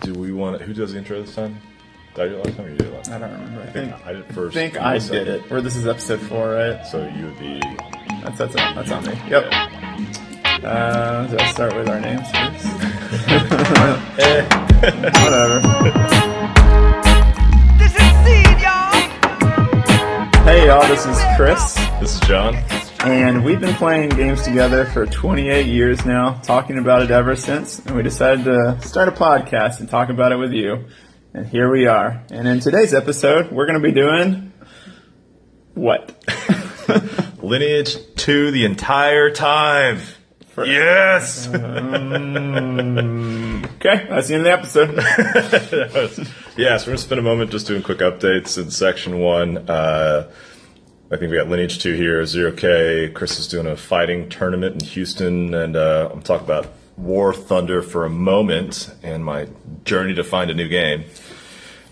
do we want? To, who does the intro this time? Did I do it last time or you did it last I time? don't remember. I I think think I did it first. I think you I second. did it. Or this is episode four, right? So you would be. That's that's on, that's on me. Yep. Uh, do I start with our names first? Whatever. This is Seed, y'all. Hey y'all, this is Chris, This is John. And we've been playing games together for 28 years now, talking about it ever since, and we decided to start a podcast and talk about it with you. And here we are. And in today's episode, we're going to be doing what? Lineage two the entire time. Yes. Okay, that's the end of the episode. yeah, so we're gonna spend a moment just doing quick updates in section one. Uh, I think we got Lineage two here, zero K. Chris is doing a fighting tournament in Houston, and uh, I'm talking about War Thunder for a moment and my journey to find a new game.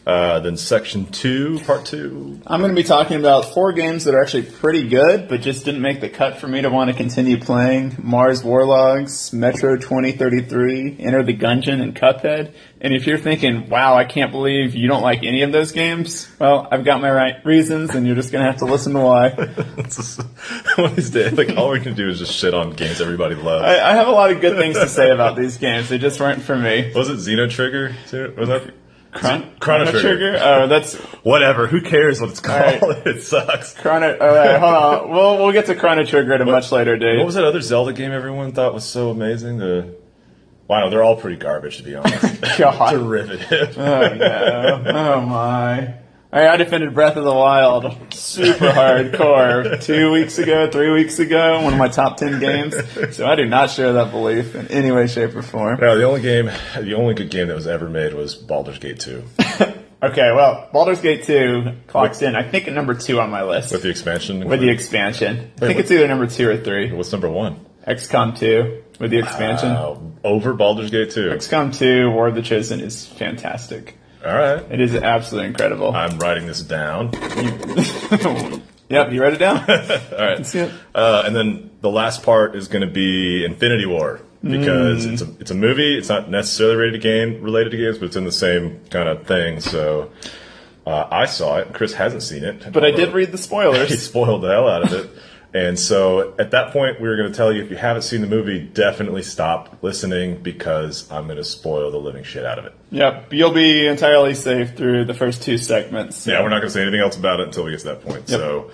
Uh, then section two, part two. I'm going to be talking about four games that are actually pretty good, but just didn't make the cut for me to want to continue playing. Mars Warlogs, Metro 2033, Enter the Gungeon, and Cuphead. And if you're thinking, wow, I can't believe you don't like any of those games, well, I've got my right reasons, and you're just going to have to listen to why. It's just- One of these days, like all we can do is just shit on games everybody loves. I, I have a lot of good things to say about these games. They just weren't for me. was it Xeno Trigger? too? Was that Chron- Chrono Trigger? Oh, that's whatever? Who cares what it's called? right. It sucks. Chrono. All right, hold on. We'll we'll get to Chrono Trigger at a much later date. What was that other Zelda game everyone thought was so amazing? The wow, they're all pretty garbage to be honest. God. Derivative. Oh no! Oh my! I I defended Breath of the Wild super hardcore two weeks ago, three weeks ago, one of my top ten games. So I do not share that belief in any way, shape, or form. no, the only game, the only good game that was ever made was Baldur's Gate 2 Okay, well, Baldur's Gate two clocks in. I think at number two on my list with the expansion. with the expansion. I think what- it's either number two or three. What's number one? XCOM two with the expansion. Uh, over Baldur's Gate 2. XCOM two War of the Chosen is fantastic. All right. It is absolutely incredible. I'm writing this down. yep, you wrote it down. All right. See it? Uh, and then the last part is going to be Infinity War because Mm. it's a it's a movie. It's not necessarily related to game related to games, but it's in the same kind of thing. So uh, I saw it. Chris hasn't seen it, But I did read the spoilers. He spoiled the hell out of it. And so at that point, we were going to tell you if you haven't seen the movie, definitely stop listening because I'm going to spoil the living shit out of it. Yep, you'll be entirely safe through the first two segments. Yeah, we're not going to say anything else about it until we get to that point. So,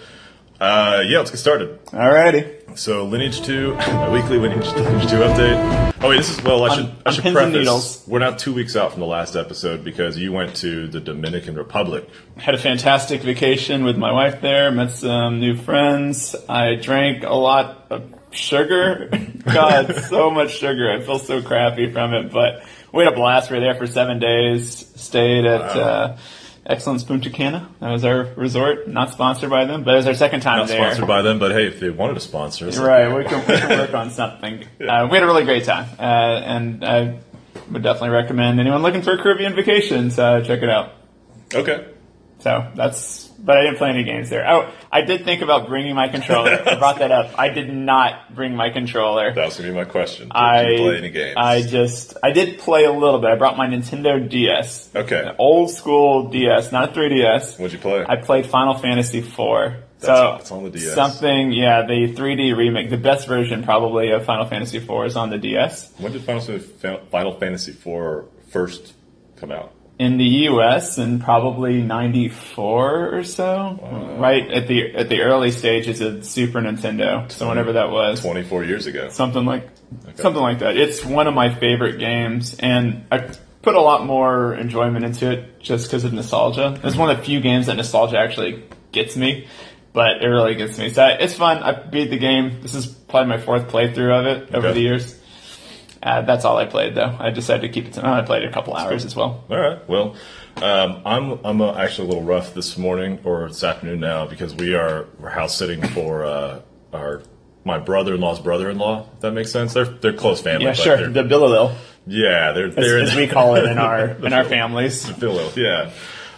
uh, yeah, let's get started. Alrighty. So Lineage Two, a weekly Lineage, Lineage Two update. Oh wait, this is well. I should On- I should preface. We're not two weeks out from the last episode because you went to the Dominican Republic. Had a fantastic vacation with my wife there, met some new friends. I drank a lot of sugar. God, so much sugar. I feel so crappy from it, but we had a blast. We were there for seven days, stayed at, uh, Excellence Punta Cana. That was our resort. Not sponsored by them, but it was our second time Not there. sponsored by them, but hey, if they wanted to sponsor us, Right, we can, we can work on something. Uh, we had a really great time, uh, and I would definitely recommend anyone looking for a Caribbean vacations uh, check it out. Okay. So that's, but I didn't play any games there. Oh, I did think about bringing my controller. I brought that up. I did not bring my controller. That was gonna be my question. Did I you play any games? I just I did play a little bit. I brought my Nintendo DS, Okay. an old school DS, not a 3DS. What'd you play? I played Final Fantasy IV. so That's- the DS. Something, yeah, the 3D remake, the best version probably of Final Fantasy IV is on the DS. when did Final Fantasy, Final Fantasy IV first come out? In the US in probably 94 or so. Right at the at the early stages of Super Nintendo. So whenever that was. Twenty four years ago. Something like something like that. It's one of my favorite games and I put a lot more enjoyment into it just because of nostalgia. It's one of the few games that nostalgia actually gets me. But it really gets me. So it's fun. I beat the game. This is probably my fourth playthrough of it over Okay. the years. Uh, that's all I played though. I decided to keep it to. I played a couple hours as well. All right. Well, um, I'm I'm uh, actually a little rough this morning or this afternoon now because we are we're house sitting for uh, our my brother-in-law's brother-in-law. If that makes sense. They're they're close family. Yeah, sure. The Billilil, yeah, they're they're as we call it in our in our families. Philo, yeah.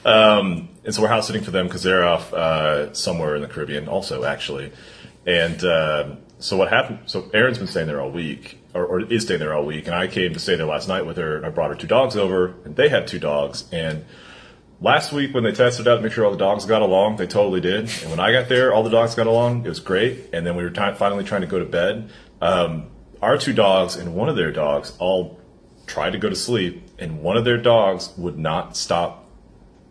Um, and so we're house sitting for them because they're off uh, somewhere in the Caribbean, also actually. And uh, so what happened? So Erin's been staying there all week, or, or is staying there all week, and I came to stay there last night with her. and I brought her two dogs over, and they had two dogs. And last week when they tested out to make sure all the dogs got along, they totally did. And when I got there, all the dogs got along. It was great. And then we were ti finally trying to go to bed. Um, our two dogs and one of their dogs all tried to go to sleep, and one of their dogs would not stop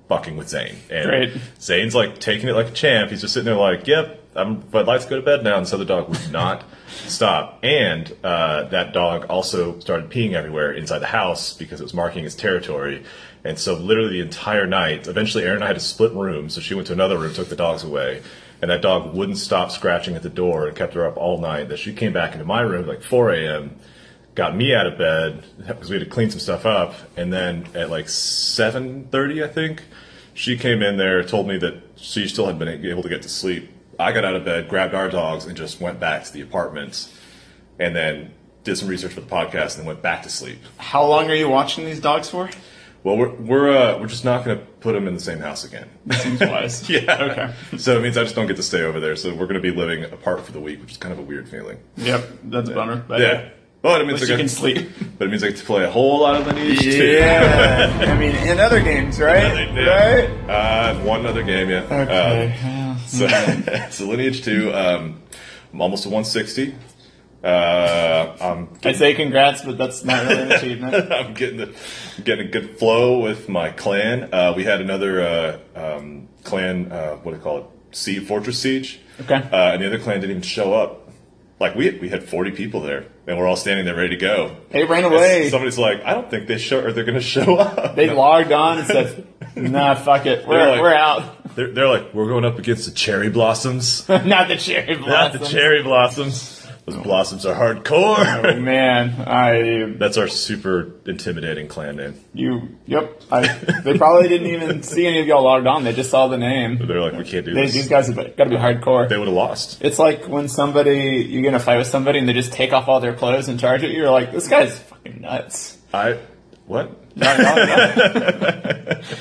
fucking with Zane. And Great. Zane's like taking it like a champ. He's just sitting there like, "Yep, I'm, but let's go to bed now." And so the dog would not stop. And uh, that dog also started peeing everywhere inside the house because it was marking its territory. And so literally the entire night, eventually Erin and I had to split rooms. So she went to another room, took the dogs away. And that dog wouldn't stop scratching at the door and kept her up all night. That she came back into my room at like 4 a.m got me out of bed because we had to clean some stuff up, and then at like seven thirty, I think, she came in there, told me that she still had been able to get to sleep. I got out of bed, grabbed our dogs, and just went back to the apartments, and then did some research for the podcast, and then went back to sleep. How long are you watching these dogs for? Well, we're we're uh, we're just not going to put them in the same house again. Seems wise. yeah. Okay. So it means I just don't get to stay over there. So we're going to be living apart for the week, which is kind of a weird feeling. Yep, that's a bummer. But Yeah. But it means I can sleep. But it means I get to play a whole lot of Lineage two. Yeah, I mean, in other games, right? Yeah. Right. Uh, one other game, yeah. Okay. Um, so, so Lineage 2, um, I'm almost to 160. Uh, I'm, I say congrats, but that's not really an achievement. I'm getting the, getting a good flow with my clan. Uh, we had another uh, um, clan, uh, what do you call it? Siege, Fortress Siege. Okay. Uh, and the other clan didn't even show up. Like we we had 40 people there, and we're all standing there ready to go. They ran away. Somebody's like, I don't think they show or they're going to show up. They logged on and said, "Nah, fuck it, we're like- we're out." They're, they're like, we're going up against the cherry blossoms. not the cherry blossoms. Not the cherry blossoms. Those blossoms are Oh hardcore. man, I That's our super intimidating clan name. you yep. I they probably didn't even see any of y'all logged on. They just saw the name. They're like, we can't do They, this. these guys have got to be hardcore. They would have lost. It's like when somebody you get in a fight with somebody and they just take off all their clothes and charge at you. You're like, this guy's fucking nuts. I what? No, no, no.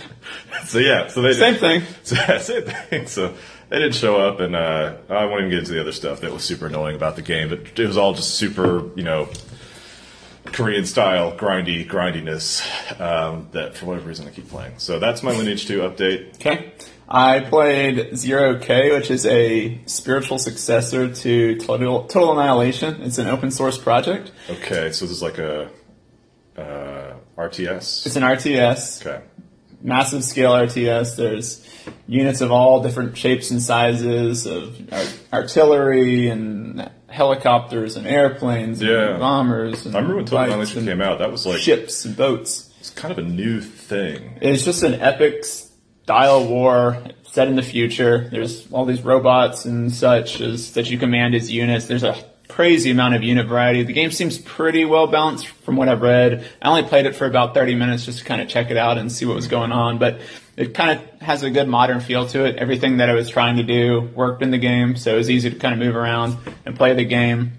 So yeah, so they Same thing. So, yeah, same thing. So they didn't show up, and uh, I won't even get into the other stuff that was super annoying about the game. But it was all just super, you know, Korean style grindy grindiness um, that for whatever reason I keep playing. So that's my Lineage Two update. Okay. I played Zero K, which is a spiritual successor to Total, Total Annihilation. It's an open source project. Okay, so this is like a uh, RTS. It's an RTS, Okay. massive scale RTS. There's units of all different shapes and sizes of artillery and helicopters and airplanes and Yeah. bombers. And I remember when Total Annihilation came out. That was like ships and boats. it's kind of a new thing. It's just an epic style war set in the future. There's all these robots and such as, that you command as units. There's a crazy amount of unit variety. The game seems pretty well balanced from what I've read. I only played it for about 30 minutes just to kind of check it out and see what was going on, but it kind of has a good modern feel to it. Everything that I was trying to do worked in the game, so it was easy to kind of move around and play the game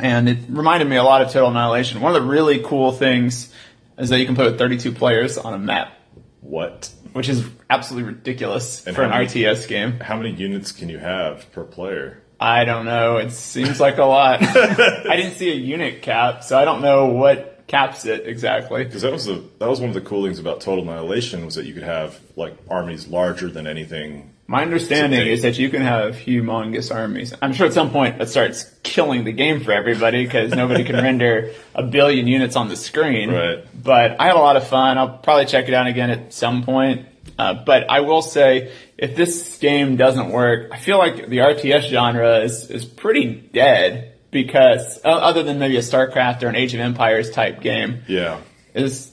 and it reminded me a lot of Total Annihilation. One of the really cool things is that you can play with 32 players on a map, What? which is absolutely ridiculous And for an many- RTS game. How many units can you have per player? I don't know. It seems like a lot. I didn't see a unit cap, so I don't know what caps it exactly. Because that was the that was one of the cool things about Total Annihilation was that you could have like armies larger than anything. My understanding is that you can have humongous armies. I'm sure at some point that starts killing the game for everybody because nobody can render a billion units on the screen. Right. But I had a lot of fun. I'll probably check it out again at some point. Uh, but I will say, if this game doesn't work, I feel like the RTS genre is, is pretty dead because, uh, other than maybe a StarCraft or an Age of Empires type game, Yeah, is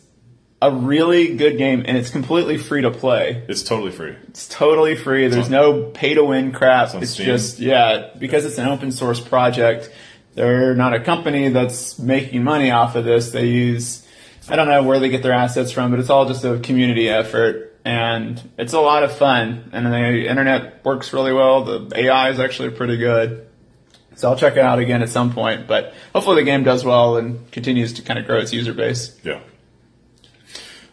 a really good game and it's completely free to play. it's totally free. It's totally free. There's on- no pay to win crap. on It's just, yeah, because it's an open source project, they're not a company that's making money off of this. They use, I don't know where they get their assets from, but it's all just a community effort. And it's a lot of fun. And the internet works really well. The AI is actually pretty good. So I'll check it out again at some point. But hopefully the game does well and continues to kind of grow its user base. Yeah.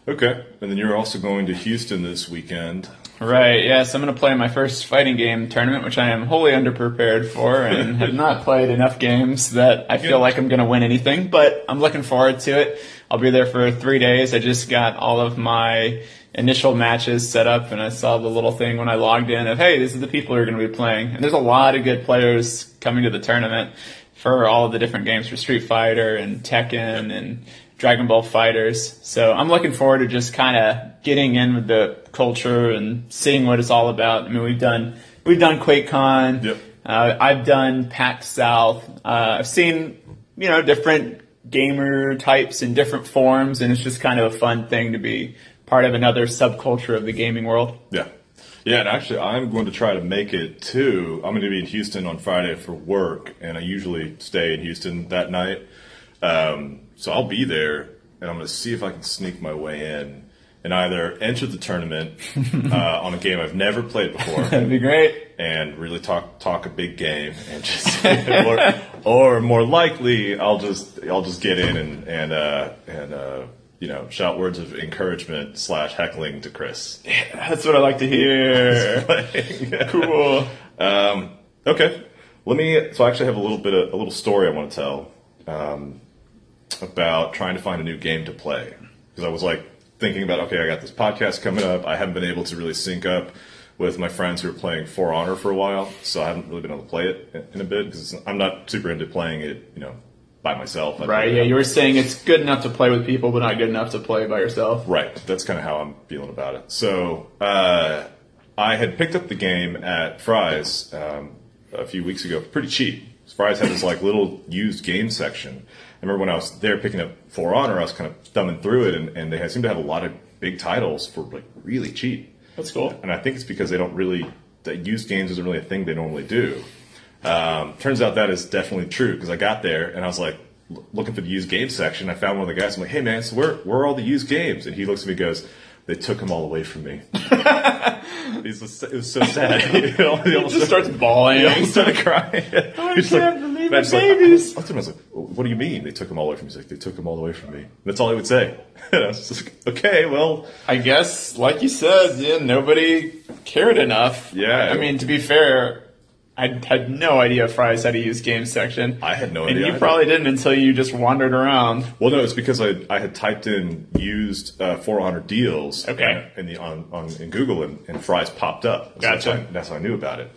Okay, and then you're also going to Houston this weekend. Right, yes, I'm going to play my first fighting game tournament, which I am wholly underprepared for and have not played enough games that I feel like I'm going to win anything, but I'm looking forward to it. I'll be there for three days. I just got all of my initial matches set up and I saw the little thing when I logged in of, hey, these are the people who are going to be playing. And there's a lot of good players coming to the tournament for all of the different games for Street Fighter and Tekken and Dragon Ball FighterZ. So I'm looking forward to just kind of getting in with the culture and seeing what it's all about. I mean, we've done we've done QuakeCon. Yep. Uh, I've done PAX South. Uh, I've seen you know different gamer types in different forms, and it's just kind of a fun thing to be part of another subculture of the gaming world. Yeah. Yeah, and actually, I'm going to try to make it too. I'm going to be in Houston on Friday for work, and I usually stay in Houston that night. Um, so I'll be there, and I'm going to see if I can sneak my way in and either enter the tournament uh, on a game I've never played before, That'd be great. and really talk talk a big game, and just or, or more likely, I'll just I'll just get in and and uh, and uh, you know shout words of encouragement slash heckling to Chris. Yeah, That's what I like to hear. cool. Um, okay, let me. So I actually have a little bit of a little story I want to tell um, about trying to find a new game to play because I was like thinking about okay, I got this podcast coming up. I haven't been able to really sync up with my friends who are playing For Honor for a while, so I haven't really been able to play it in- a bit because I'm not super into playing it, you know, by myself. I Right, yeah, you were saying it's good enough to play with people, but not good enough to play by yourself. Right. That's kind of how I'm feeling about it. So uh, I had picked up the game at Fry's um, a few weeks ago, pretty cheap. Fry's had this like little used game section. I remember when I was there picking up For Honor, I was kind of thumbing through it, and, and they had, seem to have a lot of big titles for like really cheap. That's cool. And I think it's because they don't really that used games isn't really a thing they normally do. Um, turns out that is definitely true because I got there and I was like l- looking for the used games section. I found one of the guys. I'm like, "Hey man, so where where are all the used games?" And he looks at me and goes, "They took them all away from me." It was so sad. he almost Just starts bawling. he almost started crying. I He's can't believe and I like- babies. I, I, I was like, "What do you mean they took them all away from me?" He's like, "They took them all away from me." That's all he would say. And I was just like, "Okay, well." I guess, like you said, yeah, nobody cared enough. Yeah. I mean, to be fair, I had no idea Fry's had a used game section. I had no and idea you either. probably didn't until you just wandered around. Well, no, it's because I, I had typed in used uh, 400 deals Okay. in the on, on in Google and, and Fry's popped up. So Gotcha. That's how, that's how I knew about it.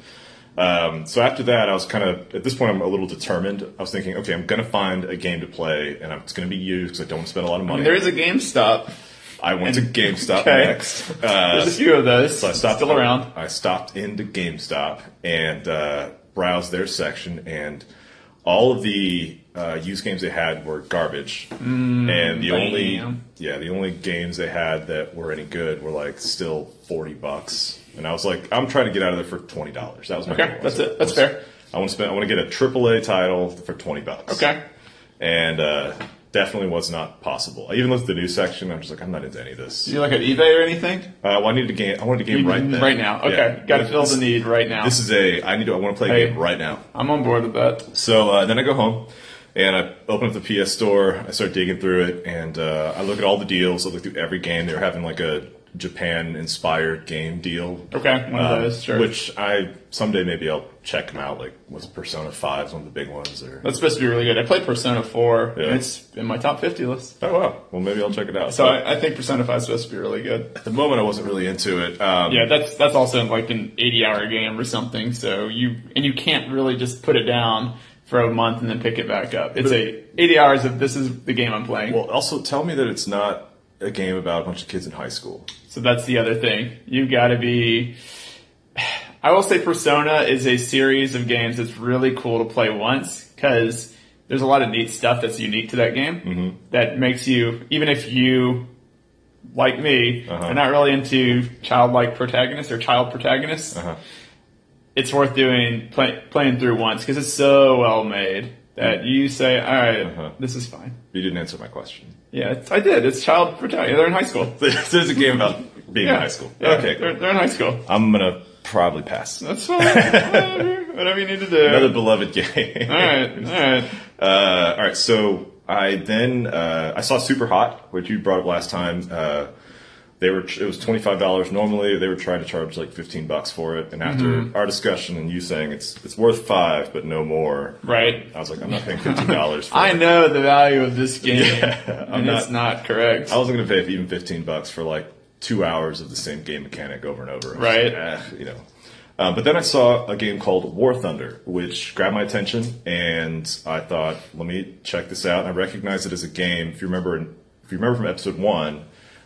Um, so after that, I was kind of at this point I'm a little determined. I was thinking, okay, I'm going to find a game to play, and I'm, it's going to be used because I don't want to spend a lot of money. There is a GameStop. I went to GameStop Okay. next. Uh, There's a few of those so I stopped still around. I stopped into GameStop and uh, browsed their section, and all of the uh, used games they had were garbage. and the only yeah, the only games they had that were any good were like still forty bucks. And I was like, I'm trying to get out of there for twenty dollars. That was my Okay, goal. that's I it. That's was- fair. I want to spend. I want to get a AAA title for twenty bucks. Okay. And uh, definitely was not possible. I even looked at the news section. I'm just like, I'm not into any of this. You like at eBay or anything? Uh, well, I needed a game. I wanted a game right then. Right now. Okay. Yeah. Got to fill This- the need right now. This is a. I need to. I want to play a Hey. game right now. I'm on board with that. So uh, then I go home and I open up the PS Store. I start digging through it and uh, I look at all the deals. I look through every game. They were having like a Japan inspired game deal. Okay, one of Um, those, sure. Which I someday maybe I'll check them out. Like was Persona Five one of the big ones or. That's supposed to be really good. I played Persona 4, Yeah. and it's in my top 50 list. Oh wow! Well, maybe I'll check it out. So I, I think Persona 5 is supposed to be really good. at the moment, I wasn't really into it. Um, Yeah, that's that's also like an 80 hour game or something. So you and you can't really just put it down for a month and then pick it back up. It's a 80 hours of this is the game I'm playing. Well, also tell me that it's not a game about a bunch of kids in high school. So that's the other thing. You've got to be. I will say Persona is a series of games that's really cool to play once because there's a lot of neat stuff that's unique to that game Mm-hmm. that makes you, even if you, like me, Uh-huh. are not really into childlike protagonists or child protagonists, Uh-huh. it's worth doing play, playing through once because it's so well made that you say, all right, Uh-huh. this is fine. You didn't answer my question. Yeah, it's, I did. It's child protagonist. They're in high school. There's a game about being Yeah. in high school. Yeah, okay, they're, they're in high school. I'm gonna probably pass. That's fine. whatever, whatever you need to do. Another beloved game. all right, all right. Uh, all right. So I then uh, I saw Super Hot, which you brought up last time. Uh, they were it was twenty five dollars normally. They were trying to charge like fifteen bucks for it, and after Mm-hmm. our discussion and you saying it's it's worth five but no more, Right. I was like, I'm not paying fifteen dollars. for I it. know the value of this game, Yeah, I'm and it's not correct. I wasn't going to pay even fifteen bucks for like two hours of the same game mechanic over and over. Right. like, eh, you know. Um, but then I saw a game called War Thunder, which grabbed my attention, and I thought, let me check this out. I recognized it as a game. If you remember, if you remember from episode one,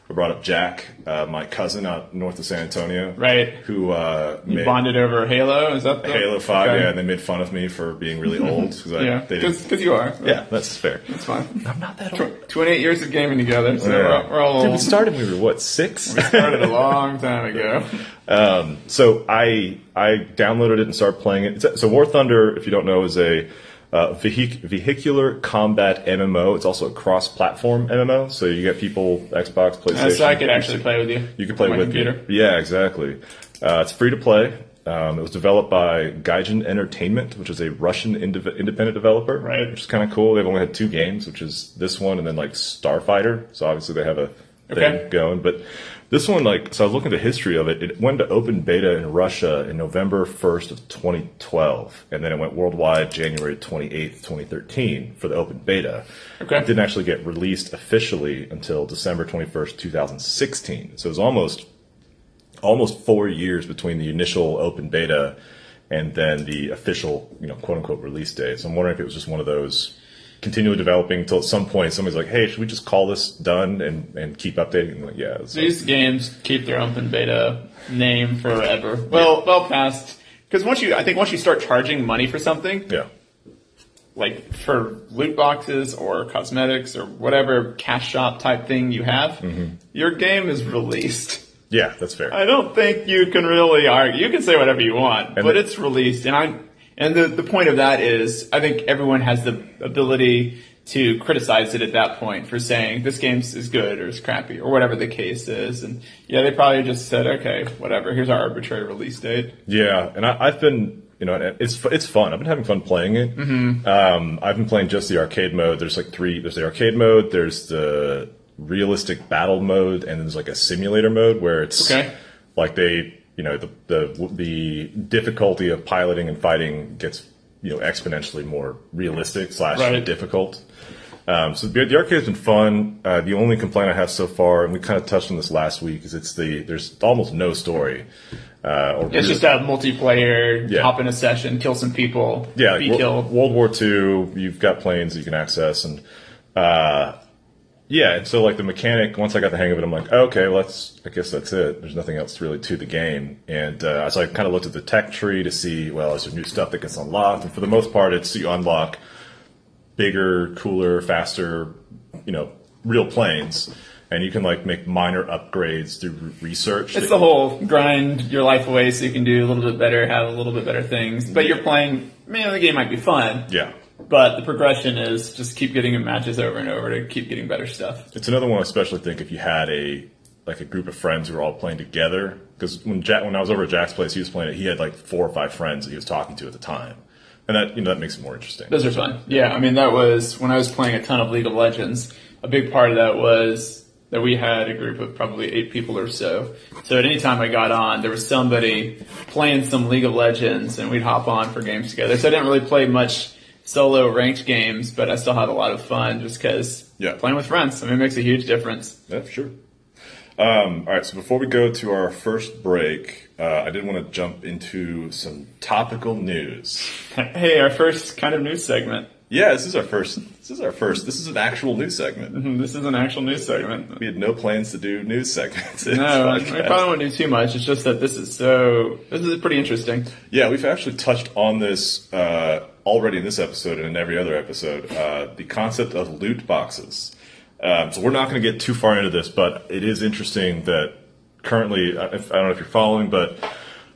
I brought up Jack, uh, my cousin out north of San Antonio, Right. Who uh, You made bonded over Halo, is that the Halo Five, Okay. yeah, and they made fun of me for being really old because Yeah, because you are. Yeah, that's fair. It's fine. I'm not that old. Tw- 28 years of gaming together, so Yeah. we're, we're all Dude, we started. when We were what six? We started a long time ago. So I I downloaded it and started playing it. So War Thunder, if you don't know, is a uh, vehic- vehicular combat MMO. It's also a cross-platform MMO. So you get people Xbox, PlayStation. Uh, so I could actually play with you. You can play with computer. me. Yeah, exactly. Uh, it's free to play. Um, it was developed by Gaijin Entertainment, which is a Russian indiv- independent developer. Right. Which is kind of cool. They've only had two games, which is this one and then like Starfighter. So obviously they have a thing Okay. going. But this one, like, so I was looking at the history of it. It went to open beta in Russia in November 1st of 2012. And then it went worldwide January 28th, 2013 for the open beta. Okay. It didn't actually get released officially until December 21st, 2016. So it was almost almost four years between the initial open beta and then the official, you know, quote unquote release date. So I'm wondering if it was just one of those continually developing until at some point somebody's like, hey, should we just call this done and, and keep updating? And like, yeah. So, These games keep their open beta name forever. Well, well past because once you, I think once you start charging money for something, yeah. like for loot boxes or cosmetics or whatever cash shop type thing you have, Mm-hmm. your game is released. Yeah, that's fair. I don't think you can really argue. You can say whatever you want, but the- it's released, and I and the the point of that is, I think everyone has the ability to criticize it at that point for saying this game is good or it's crappy or whatever the case is, and yeah, they probably just said, okay, whatever. Here's our arbitrary release date. Yeah, and I, I've been, you know, it's it's fun. I've been having fun playing it. Mm-hmm. Um, I've been playing just the arcade mode. There's like three. There's the arcade mode. There's the realistic battle mode, and there's like a simulator mode where it's Okay. like they, you know, the the the difficulty of piloting and fighting gets you know exponentially more realistic slash Right. difficult. Um, so the, the arcade's been fun. Uh, the only complaint I have so far, and we kind of touched on this last week, is it's the there's almost no story. Uh, or It's just a multiplayer, Yeah. hop in a session, kill some people, yeah, be killed. World War II, you've got planes that you can access, and uh, yeah, and so like the mechanic. Once I got the hang of it, I'm like, okay, let's. I guess that's it. There's nothing else really to the game, and uh, so I kind of looked at the tech tree to see, well, is there new stuff that gets unlocked? And for the most part, it's you unlock bigger, cooler, faster, you know, real planes. And you can like make minor upgrades through research. It's the whole grind your life away so you can do a little bit better, have a little bit better things. But you're playing, man, the game might be fun. yeah. But the progression is just keep getting in matches over and over to keep getting better stuff. It's another one, I especially think if you had a like a group of friends who were all playing together. Because when Jack, when I was over at Jack's place, he was playing it. He had like four or five friends that he was talking to at the time, and that you know that makes it more interesting. Those are fun. Yeah, I mean, that was when I was playing a ton of League of Legends. A big part of that was that we had a group of probably eight people or so. So at any time I got on, there was somebody playing some League of Legends and we'd hop on for games together. So I didn't really play much solo ranked games, but I still had a lot of fun just because Yeah. playing with friends, I mean, it makes a huge difference. Yeah, sure. Um, all right, so before we go to our first break, uh, I did want to jump into some topical news. Hey, our first kind of news segment. Yeah, this is our first. This is our first. This is an actual news segment. This is an actual news segment. We had no plans to do news segments. No, we probably won't do too much. It's just that this is so, this is pretty interesting. Yeah, we've actually touched on this uh, already in this episode and in every other episode. Uh, the concept of loot boxes. Um, so we're not going to get too far into this, but it is interesting that currently, I I don't know if you're following, but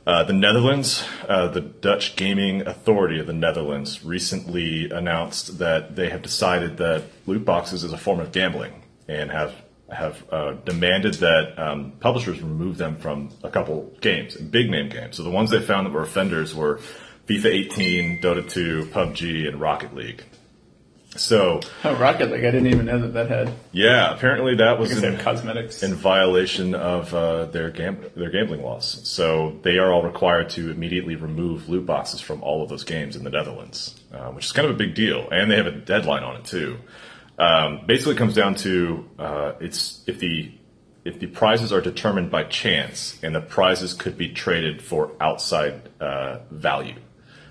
uh, the Netherlands, uh, the Dutch Gaming Authority of the Netherlands, recently announced that they have decided that loot boxes is a form of gambling and have have uh, demanded that um, publishers remove them from a couple games, big name games. So the ones they found that were offenders were FIFA 18, Dota 2, PUBG, and Rocket League. So Oh, Rocket League. I didn't even know that that had. yeah, apparently that was in, cosmetics. in violation of uh, their gam- their gambling laws. So they are all required to immediately remove loot boxes from all of those games in the Netherlands, uh, which is kind of a big deal. And they have a deadline on it too. Um, basically, it comes down to uh, it's if the if the prizes are determined by chance and the prizes could be traded for outside uh, value.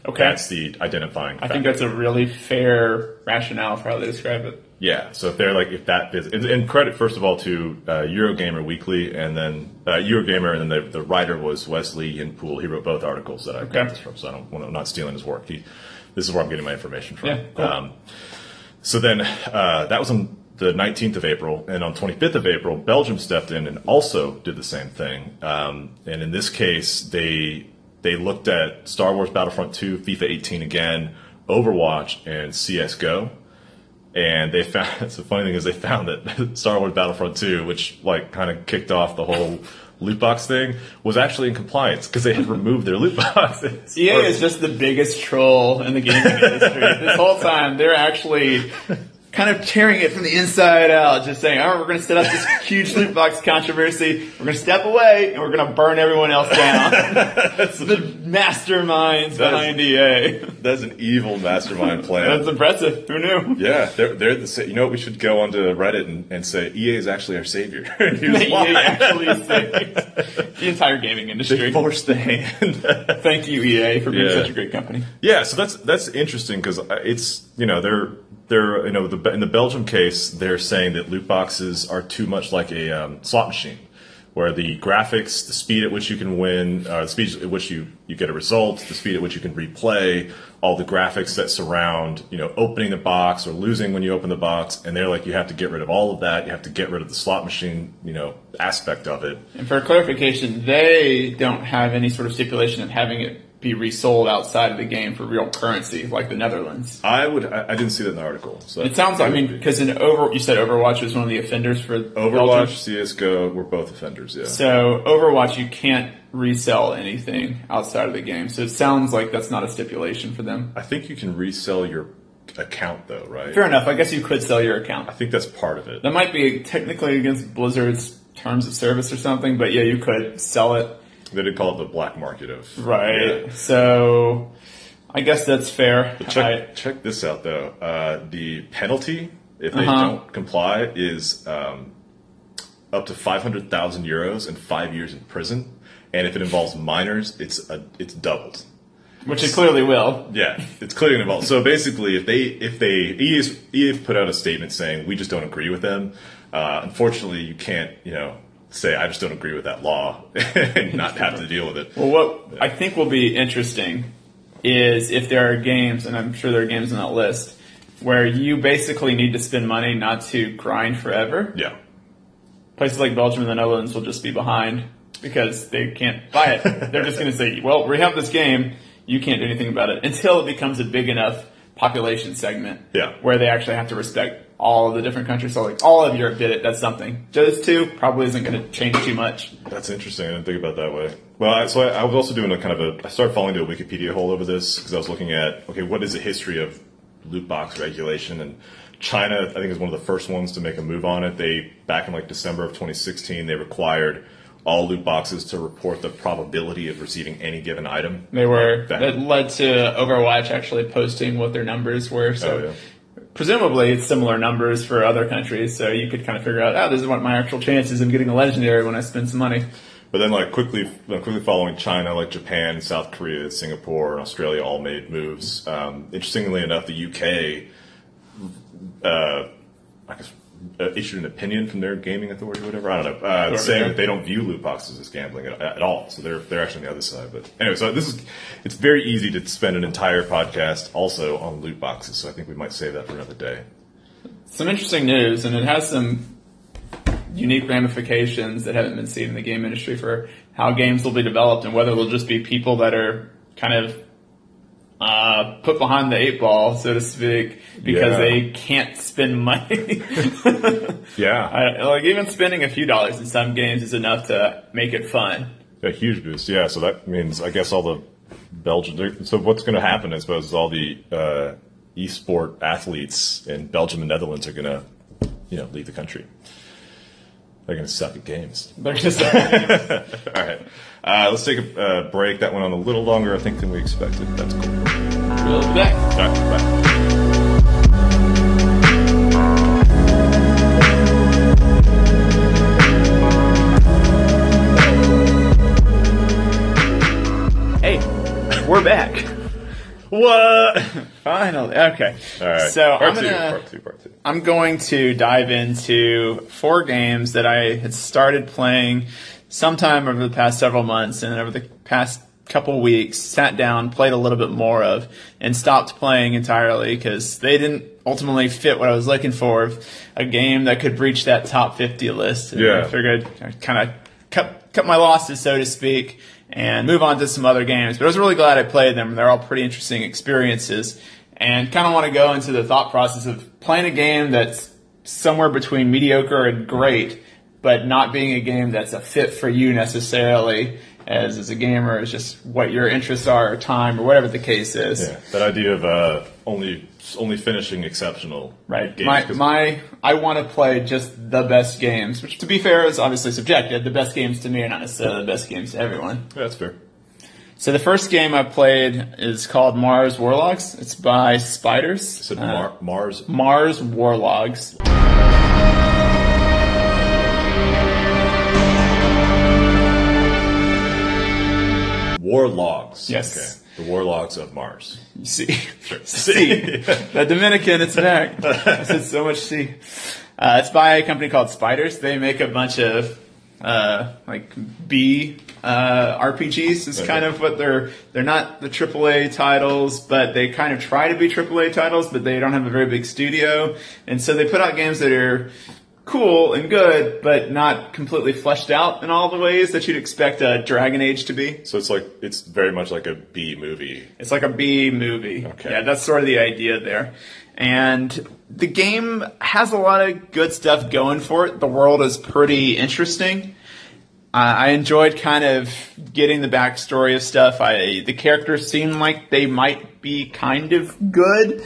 Okay. That's the identifying. I think that's a really fair rationale for how they describe it. Yeah, so if they're like if that is and, credit first of all to uh, Eurogamer Weekly and then uh, Eurogamer and then the, the writer was Wesley Yin-Poole. He wrote both articles that I got this from, so I don't, I'm not stealing his work. He, this is where I'm getting my information from. Yeah, cool. Um, so then uh, that was on the 19th of April, and on 25th of April, Belgium stepped in and also did the same thing. Um, and in this case, they they looked at Star Wars Battlefront 2, FIFA 18 again, Overwatch, and CS:GO and they found it's the funny thing is they found that Star Wars Battlefront 2, which like kind of kicked off the whole loot box thing, was actually in compliance because they had removed their loot boxes. EA is just the biggest troll in the gaming industry. this whole time, they're actually kind of tearing it from the inside out, just saying, all right, we're going to set up this huge loot box controversy. We're going to step away and we're going to burn everyone else down. that's the masterminds That is- behind EA. that's an evil mastermind plan. That's impressive. Who knew? yeah, they're they're the sa- you know what we should go onto Reddit and, and say EA is actually our savior. EA actually saved the entire gaming industry. they forced the hand. Thank you, EA, for being Yeah. such a great company. Yeah, so that's that's interesting because uh, it's you know they're they're you know the in the Belgium case they're saying that loot boxes are too much like a um, slot machine, where the graphics, the speed at which you can win, uh, the speed at which you you get a result, the speed at which you can replay, all the graphics that surround you know opening the box or losing when you open the box, and they're like you have to get rid of all of that. You have to get rid of the slot machine you know aspect of it. And for clarification, they don't have any sort of stipulation of having it be resold outside of the game for real currency, like the Netherlands. I would I, I didn't see that in the article. So It sounds like, I mean, because in over, you said Overwatch was one of the offenders for Overwatch, Belgium. CS:GO, we're both offenders. Yeah. So Overwatch, you can't resell anything outside of the game. So it sounds like that's not a stipulation for them. I think you can resell your account though, right? Fair enough. I guess you could sell your account. I think that's part of it. That might be technically against Blizzard's terms of service or something, but yeah, you could sell it. They did call it the black market of Right. Yeah. So I guess that's fair. Check I- check this out though. Uh, the penalty if they Uh-huh. don't comply is um, up to five hundred thousand euros and five years in prison. And if it involves minors, it's a, it's doubled. which it clearly will. Yeah, it's clearly involved. So basically, if they if they EA's, EA put out a statement saying we just don't agree with them. Uh, unfortunately, you can't you know say I just don't agree with that law and not have to deal with it. Well, what I think will be interesting is if there are games, and I'm sure there are games on that list, where you basically need to spend money not to grind forever. Yeah. Places like Belgium and the Netherlands will just be behind because they can't buy it. They're just going to say, well, we have this game, you can't do anything about it until it becomes a big enough population segment Yeah. where they actually have to respect all of the different countries. So like all of Europe did it, that's something. Those two probably isn't going to change too much. That's interesting. I didn't think about it that way. Well, I, so I, I was also doing a kind of a. I started falling into a Wikipedia hole over this because I was looking at okay, what is the history of loot box regulation? And China, I think, is one of the first ones to make a move on it. They back in like December of 2016, they required all loot boxes to report the probability of receiving any given item. They were That- that led to Overwatch actually posting what their numbers were. So Oh, yeah. Presumably it's similar numbers for other countries. So you could kind of figure out, oh, this is what my actual chances of getting a legendary when I spend some money. But then, like quickly, quickly following China, like Japan, South Korea, Singapore, and Australia all made moves. Um, interestingly enough, the UK, uh, I guess, uh, issued an opinion from their gaming authority, or whatever. I don't know, uh, saying that they don't view loot boxes as gambling at, at all. So they're they're actually on the other side. But anyway, so this is it's very easy to spend an entire podcast also on loot boxes. So I think we might save that for another day. Some interesting news, and it has some unique ramifications that haven't been seen in the game industry for how games will be developed and whether they'll just be people that are kind of uh, put behind the eight ball, so to speak, because Yeah. they can't spend money. Yeah, I, like even spending a few dollars in some games is enough to make it fun. A huge boost, yeah. So that means, I guess, all the Belgian. So what's going to happen, I suppose, is all the uh, esport athletes in Belgium and Netherlands are gonna, you know, leave the country. They're gonna suck at games. They're going to just All right, uh, let's take a uh, break. That went on a little longer, I think, than we expected. That's cool. we'll be back. All right, bye. Hey, we're back. What? Finally, okay. All right. So part I'm two. gonna Part two. Part two. I'm going to dive into four games that I had started playing sometime over the past several months and over the past couple weeks, sat down, played a little bit more of, and stopped playing entirely because they didn't ultimately fit what I was looking for. A game that could breach that top 50 list. And Yeah. I figured I'd kind of cut, cut my losses, so to speak, and move on to some other games. But I was really glad I played them. They're all pretty interesting experiences. And kind of want to go into the thought process of playing a game that's somewhere between mediocre and great, but not being a game that's a fit for you necessarily as, as a gamer, is just what your interests are or time or whatever the case is. Yeah, that idea of uh, only only finishing exceptional Right. games. My my I want to play just the best games, which to be fair is obviously subjective. The best games to me are not necessarily the best games to everyone. Yeah, that's fair. So the first game I played is called Mars Warlogs. It's by Spiders. Said Uh, Mar- Mars. Mars Warlogs. Warlogs. Yes. Okay. The Warlogs of Mars. You see, C. the Dominican, it's back. I said so much C. Uh, it's by a company called Spiders. They make a bunch of uh, like B uh, RPGs. Is kind of what they're. They're not the AAA titles, but they kind of try to be AAA titles, but they don't have a very big studio, and so they put out games that are cool and good, but not completely fleshed out in all the ways that you'd expect a Dragon Age to be. So it's like it's very much like a B movie. It's like a B movie. Okay. Yeah, that's sort of the idea there. And the game has a lot of good stuff going for it. The world is pretty interesting. Uh, I enjoyed kind of getting the backstory of stuff. I the characters seem like they might be kind of good,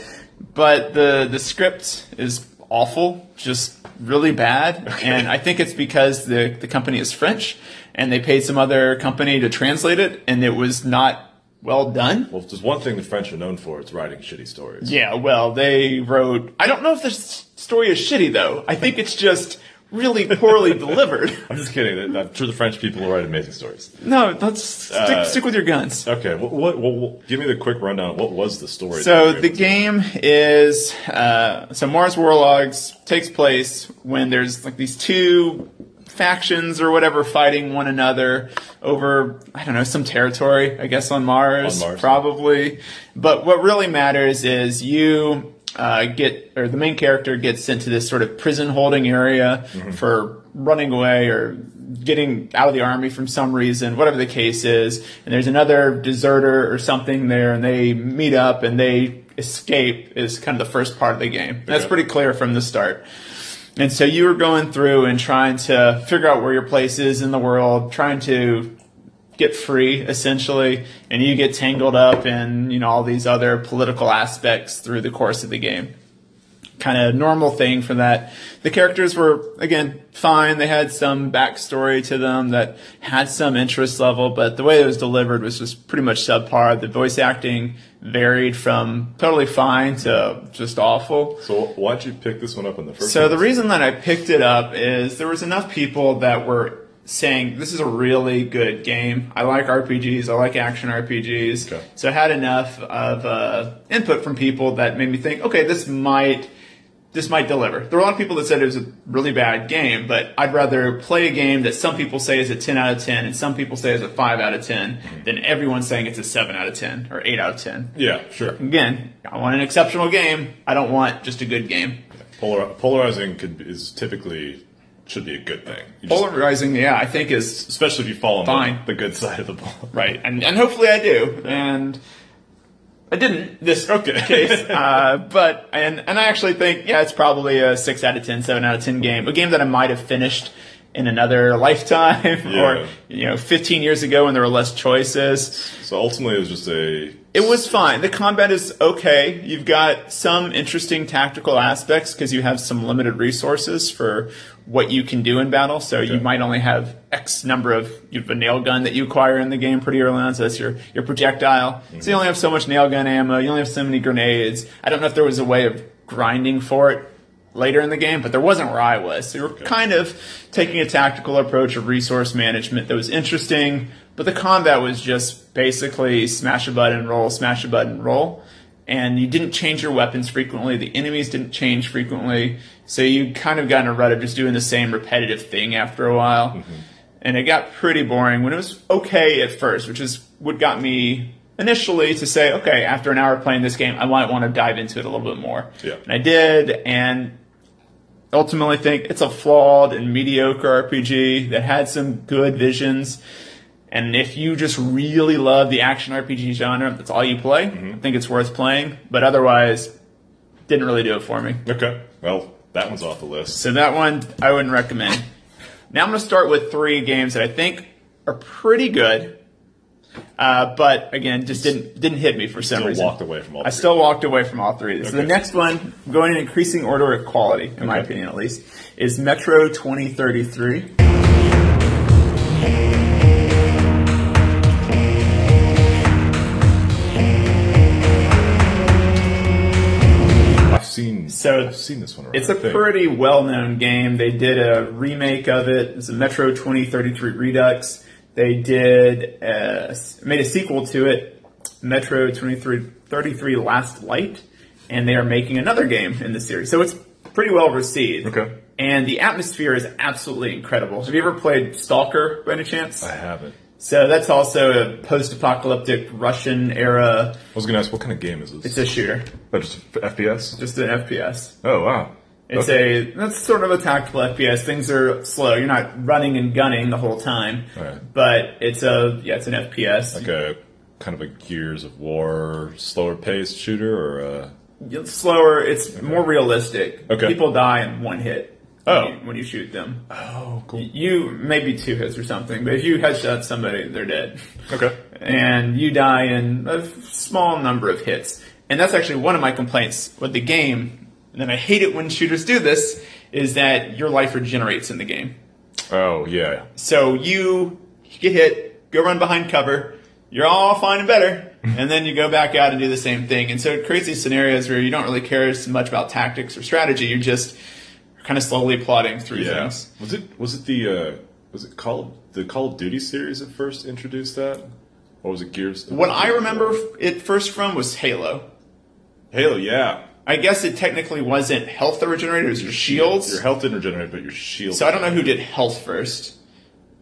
but the the script is awful, just really bad. And I think it's because the the company is French and they paid some other company to translate it, and it was not well done. Well, if there's one thing the French are known for, it's writing shitty stories. Yeah, well, they wrote. I don't know if the s- story is shitty though. I think it's just really poorly delivered. I'm just kidding. I'm sure the French people will write amazing stories. No, let's stick, Uh, stick with your guns. Okay. What, what, what, Give me the quick rundown. What was the story? So the game is uh, so Mars Warlogs takes place when there's like these two factions or whatever fighting one another over I don't know some territory I guess on Mars, On Mars. probably. But what really matters is you uh, get or the main character gets sent to this sort of prison holding area for running away or getting out of the army from some reason, whatever the case is. And there's another deserter or something there, and they meet up and they escape. Is kind of the first part of the game. That's pretty clear from the start. And so you were going through and trying to figure out where your place is in the world, trying to get free essentially, and you get tangled up in, you know, all these other political aspects through the course of the game. Kind of normal thing for that. The characters were, again, fine. They had some backstory to them that had some interest level, but the way it was delivered was just pretty much subpar. The voice acting varied from totally fine to just awful. So why'd you pick this one up in the first? So the reason that I picked it up is there was enough people that were saying this is a really good game. I like RPGs. I like action RPGs. Okay. So I had enough of uh, input from people that made me think, okay, this might this might deliver. There were a lot of people that said it was a really bad game, but I'd rather play a game that some people say is a 10 out of 10 and some people say is a 5 out of 10 than everyone saying it's a 7 out of 10 or 8 out of 10. Yeah, sure. Again, I want an exceptional game. I don't want just a good game. Polar, polarizing could, be- is typically should be a good thing. You just- Polarizing, yeah, I think is especially if you fall on Fine. the, the good side of the ball. right, and and hopefully I do, and I didn't this Okay. case, uh, but and and I actually think yeah, it's probably a six out of 10, 7 out of ten game, a game that I might have finished in another lifetime Yeah. or you know 15 years ago when there were less choices. So ultimately, it was just a. It was fine. The combat is okay. You've got some interesting tactical aspects because you have some limited resources for what you can do in battle. So you might only have X number of you have a nail gun that you acquire in the game pretty early on. So that's your your projectile. So mm-hmm. you only have so much nail gun ammo. You only have so many grenades. I don't know if there was a way of grinding for it later in the game, but there wasn't where I was. So you were kind of taking a tactical approach of resource management that was interesting, but the combat was just basically smash a button, roll, smash a button, roll. And you didn't change your weapons frequently. The enemies didn't change frequently. So you kind of got in a rut of just doing the same repetitive thing after a while. Mm-hmm. And it got pretty boring when it was okay at first, which is what got me initially to say, okay, after an hour playing this game, I might want to dive into it a little bit more. Yeah. And I did, and ultimately think it's a flawed and mediocre RPG that had some good visions. And if you just really love the action RPG genre, that's all you play. Mm-hmm. I think it's worth playing. But otherwise, didn't really do it for me. Okay. Well, that one's off the list. So that one I wouldn't recommend. Now I'm going to start with three games that I think are pretty good, uh, but again, just didn't didn't hit me for some Still reason. walked away from all. I still walked away from all three. So the next one, going in increasing order of quality, in my opinion at least, is Metro 2033. I've seen. So I've seen this one. It's a pretty well-known game. They did a remake of it. It's a Metro 2033 Redux. They did uh, made a sequel to it, Metro 2033 Last Light, and they are making another game in the series. So it's pretty well received. Okay. And the atmosphere is absolutely incredible. Have you ever played Stalker by any chance? I haven't. So that's also a post-apocalyptic Russian era. I was gonna ask, what kind of game is this? It's a shooter, oh, just FPS. just an FPS. Oh wow. It's Okay. a that's sort of a tactical FPS. Things are slow. You're not running and gunning the whole time, Right. but it's a yeah, it's an FPS. like a kind of a Gears of War slower paced shooter, or a It's slower. It's more realistic. Okay. People die in one hit. Oh. when you, when you shoot them, oh cool. you maybe two hits or something. But if you headshot somebody, they're dead. Okay. and you die in a small number of hits. And that's actually one of my complaints with the game. And then I hate it when shooters do this. Is that your life regenerates in the game? Oh yeah. So you get hit, go run behind cover, you're all fine and better, and then you go back out and do the same thing. And so it creates these scenarios where you don't really care as much about tactics or strategy. You're just kind of slowly plotting through Yeah. things. Was it was it the uh, was it Call the Call of Duty series that first introduced that? Or was it Gears? What I remember it first from was Halo. Halo, yeah. I guess it technically wasn't health that regenerated, it was your shields. Your health didn't regenerate, but your shield. So I don't know who did health first,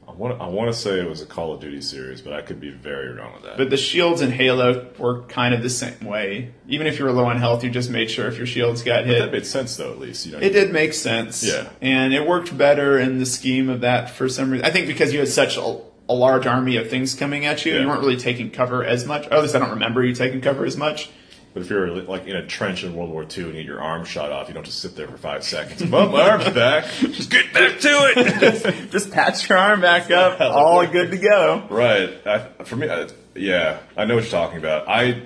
I want I want to say it was a Call of Duty series, but I could be very wrong with that. but the shields in Halo were kind of the same way. Even if you were low on health, you just made sure if your shields got hit. that made sense though, at least. You know, It did make sense. Yeah. And it worked better in the scheme of that for some reason. I think because you had such a, a large army of things coming at you, Yeah. you weren't really taking cover as much. Or at least I don't remember you taking cover as much. But if you're like in a trench in World War II and you get your arm shot off, you don't just sit there for five seconds. Well, my arm's back. Just get back to it. Just patch your arm back up, all good to go. right. I, for me, I, yeah, I know what you're talking about. I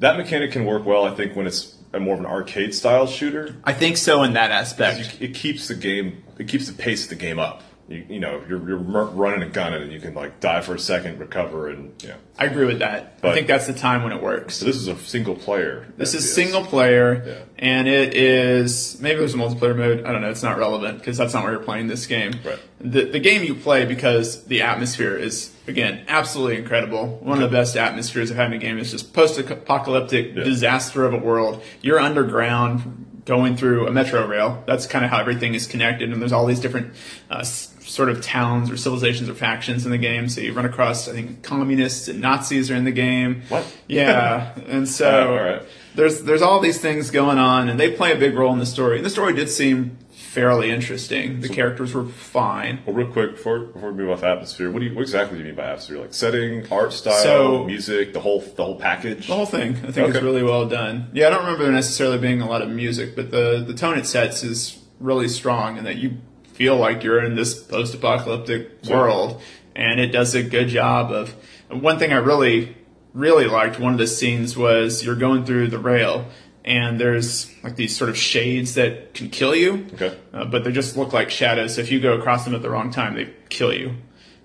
that mechanic can work well. I think when it's a more of an arcade style shooter, I think so in that aspect. you, it keeps the game. It keeps the pace of the game up. You, you know, you're, you're running a gun and you can like die for a second, recover, and you know. I agree with that. I think that's the time when it works. So this is a single player. This is single player, Yeah. and it is maybe there's a multiplayer mode. I don't know. It's not relevant because that's not where you're playing this game. Right. The the game you play because the atmosphere is again absolutely incredible. One of the best atmospheres I've had in a game. It's just post-apocalyptic Yeah. disaster of a world. You're underground going through a metro rail. That's kind of how everything is connected, and there's all these different. Uh, Sort of towns or civilizations or factions in the game. So you run across, I think, communists and Nazis are in the game. What? Yeah, and so Uh, all right. there's there's all these things going on, and they play a big role in the story. And the story did seem fairly interesting. The characters were fine. Well, real quick before before we move off atmosphere, what do you what exactly do you mean by atmosphere? Like setting, art style, So- music, the whole the whole package. The whole thing, I think, Okay. really well done. Yeah, I don't remember there necessarily being a lot of music, but the the tone it sets is really strong, and that you feel like you're in this post-apocalyptic world, and it does a good job of. One thing I really, really liked one of the scenes was you're going through the rail, and there's like these sort of shades that can kill you, Okay. uh, but they just look like shadows. So if you go across them at the wrong time, they kill you.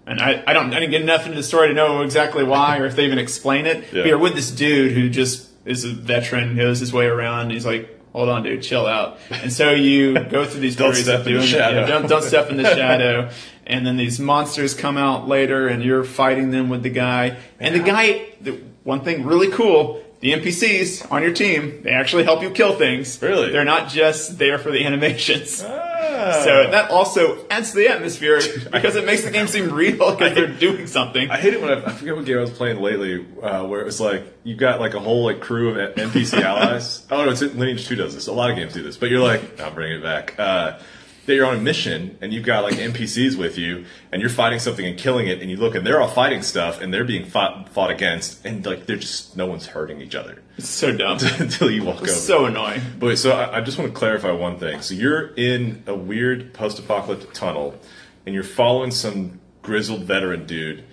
And I, I don't I didn't get enough into the story to know exactly why or if they even explain it. Yeah. But you're with this dude who just is a veteran, knows his way around. He's like, "Hold on, dude, chill out." And so you go through these Don't stories step of doing it. shadow. Yeah, don't don't step in the shadow. And then these monsters come out later, and you're fighting them with the guy. And the guy, the one thing really cool. The NPCs on your team, they actually help you kill things. Really? They're not just there for the animations. Ah. So that also adds to the atmosphere because it makes the game seem real because they're doing something. I hate it when I, I forget what game I was playing lately, uh, where it was like you've got like a whole like crew of NPC allies. Oh no, it's Lineage Two does this. A lot of games do this, but you're like, I'm bringing it back. Uh, that you're on a mission and you've got like NPCs with you, and you're fighting something and killing it, and you look and they're all fighting stuff and they're being fought fought against, and like they're just no one's hurting each other It's so dumb. until you walk over. so annoying. But wait, so I, I just want to clarify one thing. So you're in a weird post-apocalyptic tunnel, and you're following some grizzled veteran dude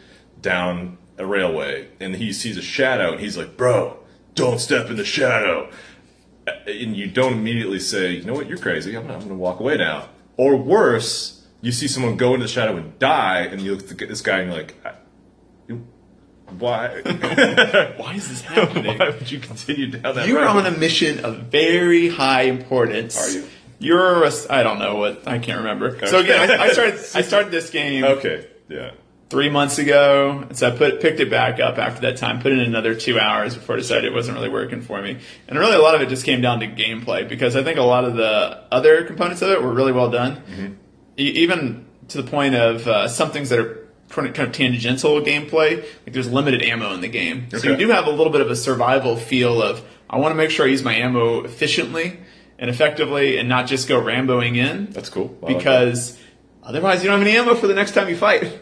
down a railway, and he sees a shadow, and he's like, "Bro, don't step in the shadow." And you don't immediately say, "You know what? You're crazy. I'm, I'm going to walk away now." Or worse, you see someone go into the shadow and die, and you look at this guy, and you're like, "Why? Why is this happening? Why would you continue down that You're road?" on a mission of very high importance. Are you? You're a, I don't know what I can't remember. So again, I, I started I started this game Okay, yeah. Three months ago. And So I put picked it back up after that time, put in another two hours before I decided it wasn't really working for me. And really, a lot of it just came down to gameplay because I think a lot of the other components of it were really well done. E- even to the point of uh, some things that are kind of tangential gameplay. Like there's limited ammo in the game, so you do have a little bit of a survival feel of I want to make sure I use my ammo efficiently and effectively, and not just go ramboing in That's cool. Like because otherwise you don't have any ammo for the next time you fight.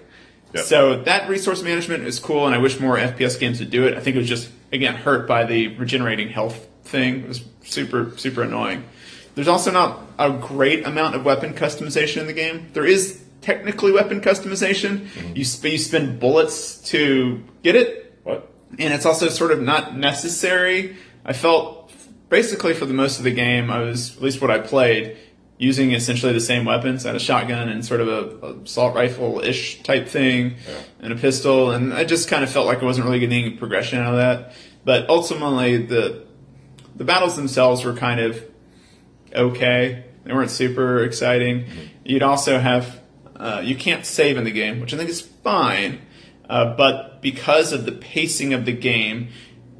Yep. So that resource management is cool, and I wish more FPS games would do it. I think it was just again hurt by the regenerating health thing. It was super super annoying. There's also not a great amount of weapon customization in the game. There is technically weapon customization. Mm-hmm. You sp- you spend bullets to get it, What? and it's also sort of not necessary. I felt basically for the most of the game, I was at least what I played using essentially the same weapons. I had a shotgun and sort of a, a assault rifle ish type thing, and a pistol, and I just kind of felt like I wasn't really getting any progression out of that. But ultimately, the the battles themselves were kind of okay. They weren't super exciting. You'd also have uh, you can't save in the game, which I think is fine. Uh, but because of the pacing of the game,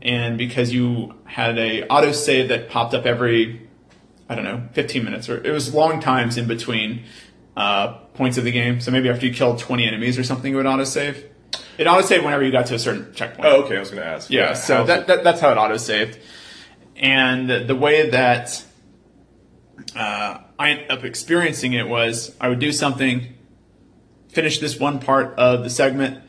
and because you had a auto save that popped up every I don't know 15 minutes, or it was long times in between uh, points of the game. So maybe after you killed 20 enemies or something, it would auto save. It auto saved whenever you got to a certain checkpoint. Oh, okay. I was going to ask. Yeah, so that, that that's how it auto saved. And the way that uh, I ended up experiencing it was I would do something, finish this one part of the segment,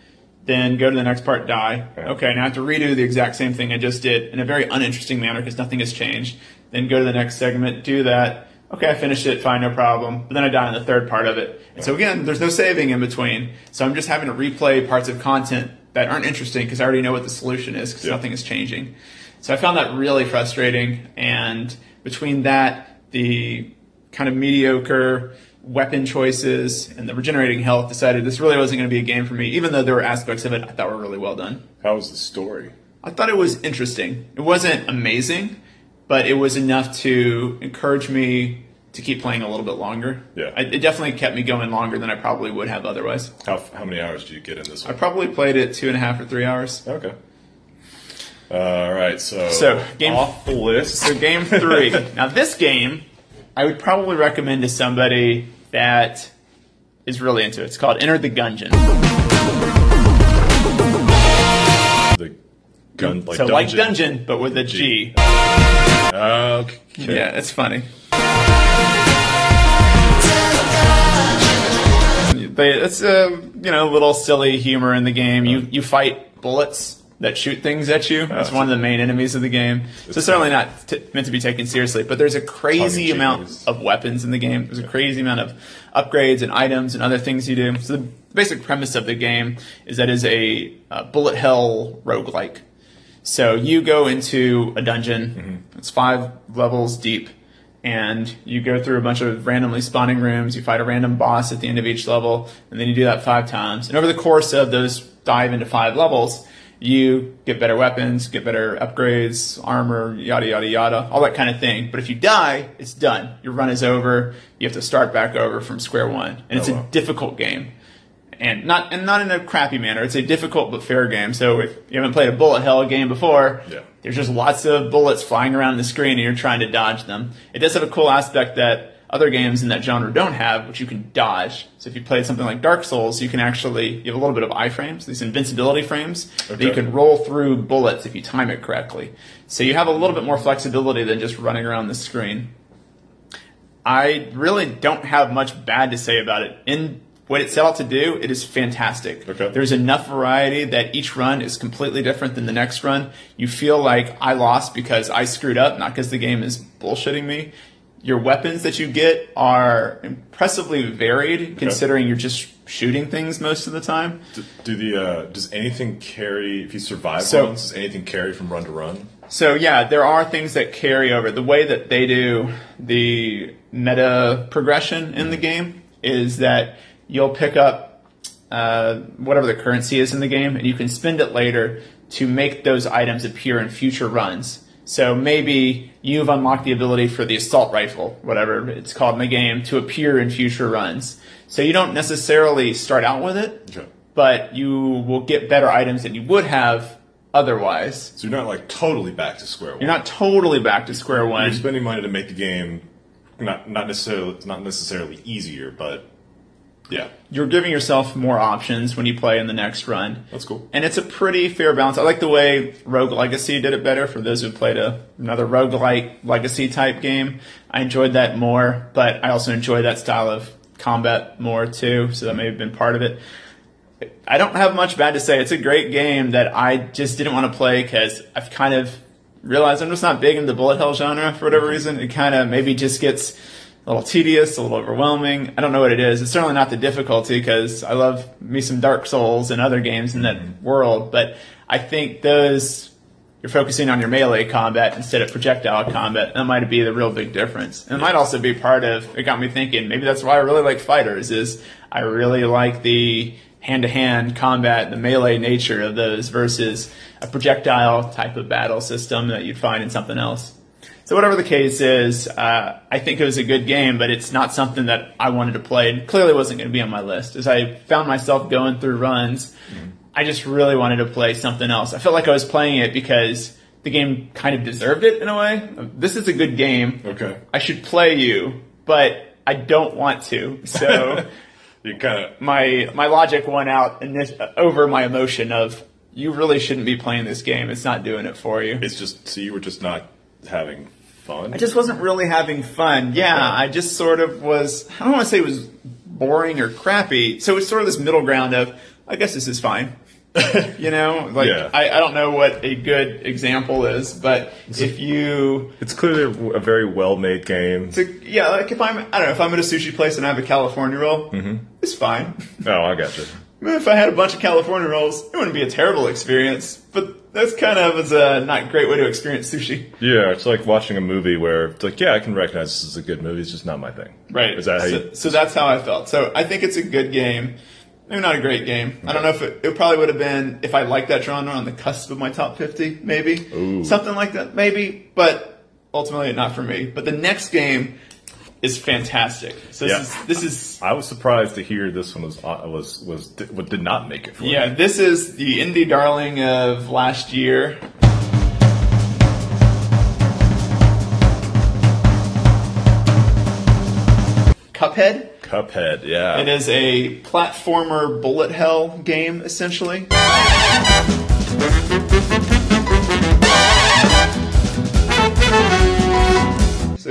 then go to the next part, die. Okay, now I have to redo the exact same thing I just did in a very uninteresting manner because nothing has changed. Then go to the next segment, do that. Okay, I finished it, fine, no problem. But then I die in the third part of it. And so again, there's no saving in between. So I'm just having to replay parts of content that aren't interesting because I already know what the solution is because Yeah. nothing is changing. So I found that really frustrating. And between that, the kind of mediocre weapon choices and the regenerating health, decided this really wasn't going to be a game for me, even though there were aspects of it I thought were really well done. How was the story? I thought it was interesting. It wasn't amazing, but it was enough to encourage me to keep playing a little bit longer. Yeah. I, it definitely kept me going longer than I probably would have otherwise. How, how many hours did you get in this One? I probably played it two and a half or three hours. Okay. Uh, all right. So, So, game- off the list. So game three. now this game, I would probably recommend to somebody that is really into it. It's called Enter the Gungeon. the gun, like so dungeon. like dungeon, but with a G. Okay. Yeah, it's funny. They, it's a you know little silly humor in the game. You you fight bullets that shoot things at you. That's one of the main enemies of the game. So it's certainly not t- meant to be taken seriously. But there's a crazy amount of weapons in the game. There's a crazy amount of upgrades and items and other things you do. So the basic premise of the game is that it's a uh, bullet hell roguelike. So you go into a dungeon. Mm-hmm. It's five levels deep, and you go through a bunch of randomly spawning rooms. You fight a random boss at the end of each level, and then you do that five times. And over the course of those dive into five levels, you get better weapons, get better upgrades, armor, yada yada yada, all that kind of thing. But if you die, it's done. Your run is over. You have to start back over from square one, and oh, it's Oh, wow. a difficult game and not and not in a crappy manner. It's a difficult but fair game. So if you haven't played a bullet hell game before, Yeah. there's just lots of bullets flying around the screen, and you're trying to dodge them. It does have a cool aspect that other games in that genre don't have, which you can dodge. So if you played something like Dark Souls, you can actually you have a little bit of iframes, these invincibility frames that you can roll through bullets if you time it correctly. So you have a little bit more flexibility than just running around the screen. I really don't have much bad to say about it. In what it set out to do, it is fantastic. Okay. There's enough variety that each run is completely different than the next run. You feel like I lost because I screwed up, not because the game is bullshitting me. Your weapons that you get are impressively varied, considering you're just shooting things most of the time. Do, do the uh, does anything carry if you survive So- runs? Does anything carry from run to run? So yeah, there are things that carry over. The way that they do the meta progression in the game is that you'll pick up uh, whatever the currency is in the game, and you can spend it later to make those items appear in future runs. So maybe you've unlocked the ability for the assault rifle, whatever it's called in the game, to appear in future runs. So you don't necessarily start out with it, Okay. but you will get better items than you would have otherwise. So you're not like totally back to square one. You're not totally back to square one. You're spending money to make the game not not necessarily not necessarily easier, but yeah, You're giving yourself more options when you play in the next run. that's cool. And it's a pretty fair balance. I like the way Rogue Legacy did it better for those who played a, another roguelike legacy type game. I enjoyed that more, but I also enjoy that style of combat more too, so that may have been part of it. I don't have much bad to say. It's a great game that I just didn't want to play because I've kind of realized I'm just not big into the bullet hell genre for whatever reason. It kind of maybe just gets a little tedious, a little overwhelming. I don't know what it is. It's certainly not the difficulty because I love me some Dark Souls and other games in that mm-hmm. world, but I think those you're focusing on your melee combat instead of projectile combat. That might be the real big difference. And it might also be part of, it got me thinking, maybe that's why I really like fighters is I really like the hand-to-hand combat, the melee nature of those versus a projectile type of battle system that you'd find in something else. So whatever the case is, uh, I think it was a good game, but it's not something that I wanted to play. It clearly wasn't going to be on my list. As I found myself going through runs, I just really wanted to play something else. I felt like I was playing it because the game kind of deserved it in a way. This is a good game. Okay, I should play you, but I don't want to. So you kind of my my logic won out init- over my emotion of you really shouldn't be playing this game. It's not doing it for you. it's just so you were just not having fun. I just wasn't really having fun. Yeah, I just sort of was. I don't want to say it was boring or crappy. So it's sort of this middle ground of, I guess this is fine. you know, like Yeah. I, I don't know what a good example is, but if you, it's clearly a very well made game. to, yeah, like if I'm, I don't know, if I'm at a sushi place and I have a California roll, Mm-hmm. it's fine. Oh, I got you. If I had a bunch of California rolls, it wouldn't be a terrible experience, but that's kind of a not great way to experience sushi. Yeah, it's like watching a movie where it's like, yeah, I can recognize this is a good movie. It's just not my thing. Right. Is that how so, you? so that's how I felt. So I think it's a good game. Maybe not a great game. I don't know if it, it probably would have been if I liked that genre on the cusp of my top fifty, maybe Ooh. something like that, maybe. But ultimately, not for me. But the next game is fantastic. So this Yeah. is this is I was surprised to hear this one was uh, was was did, did not make it for yeah, me. this is the indie darling of last year. Cuphead. Cuphead. Yeah. It is a platformer bullet hell game, essentially.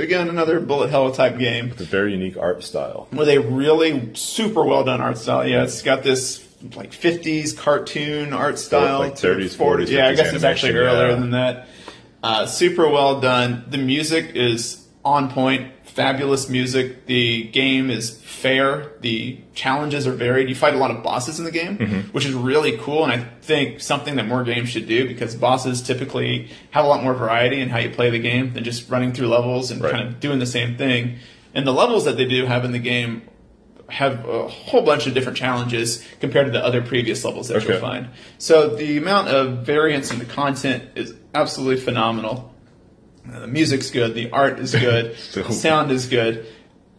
Again, another bullet hell type game It's a very unique art style. with a really super well done art style. Yeah, it's got this like 50s cartoon art style, like 30s, 40 40s, Yeah, I guess it's actually earlier yeah. than that. Uh, super well done. The music is on point. Fabulous music. The game is fair. The challenges are varied. You fight a lot of bosses in the game, Mm-hmm. which is really cool. And I think something that more games should do because bosses typically have a lot more variety in how you play the game than just running through levels and Right. kind of doing the same thing. And the levels that they do have in the game have a whole bunch of different challenges compared to the other previous levels that Okay. you'll find. So the amount of variance in the content is absolutely phenomenal. Uh, the music's good, the art is good, The- sound is good.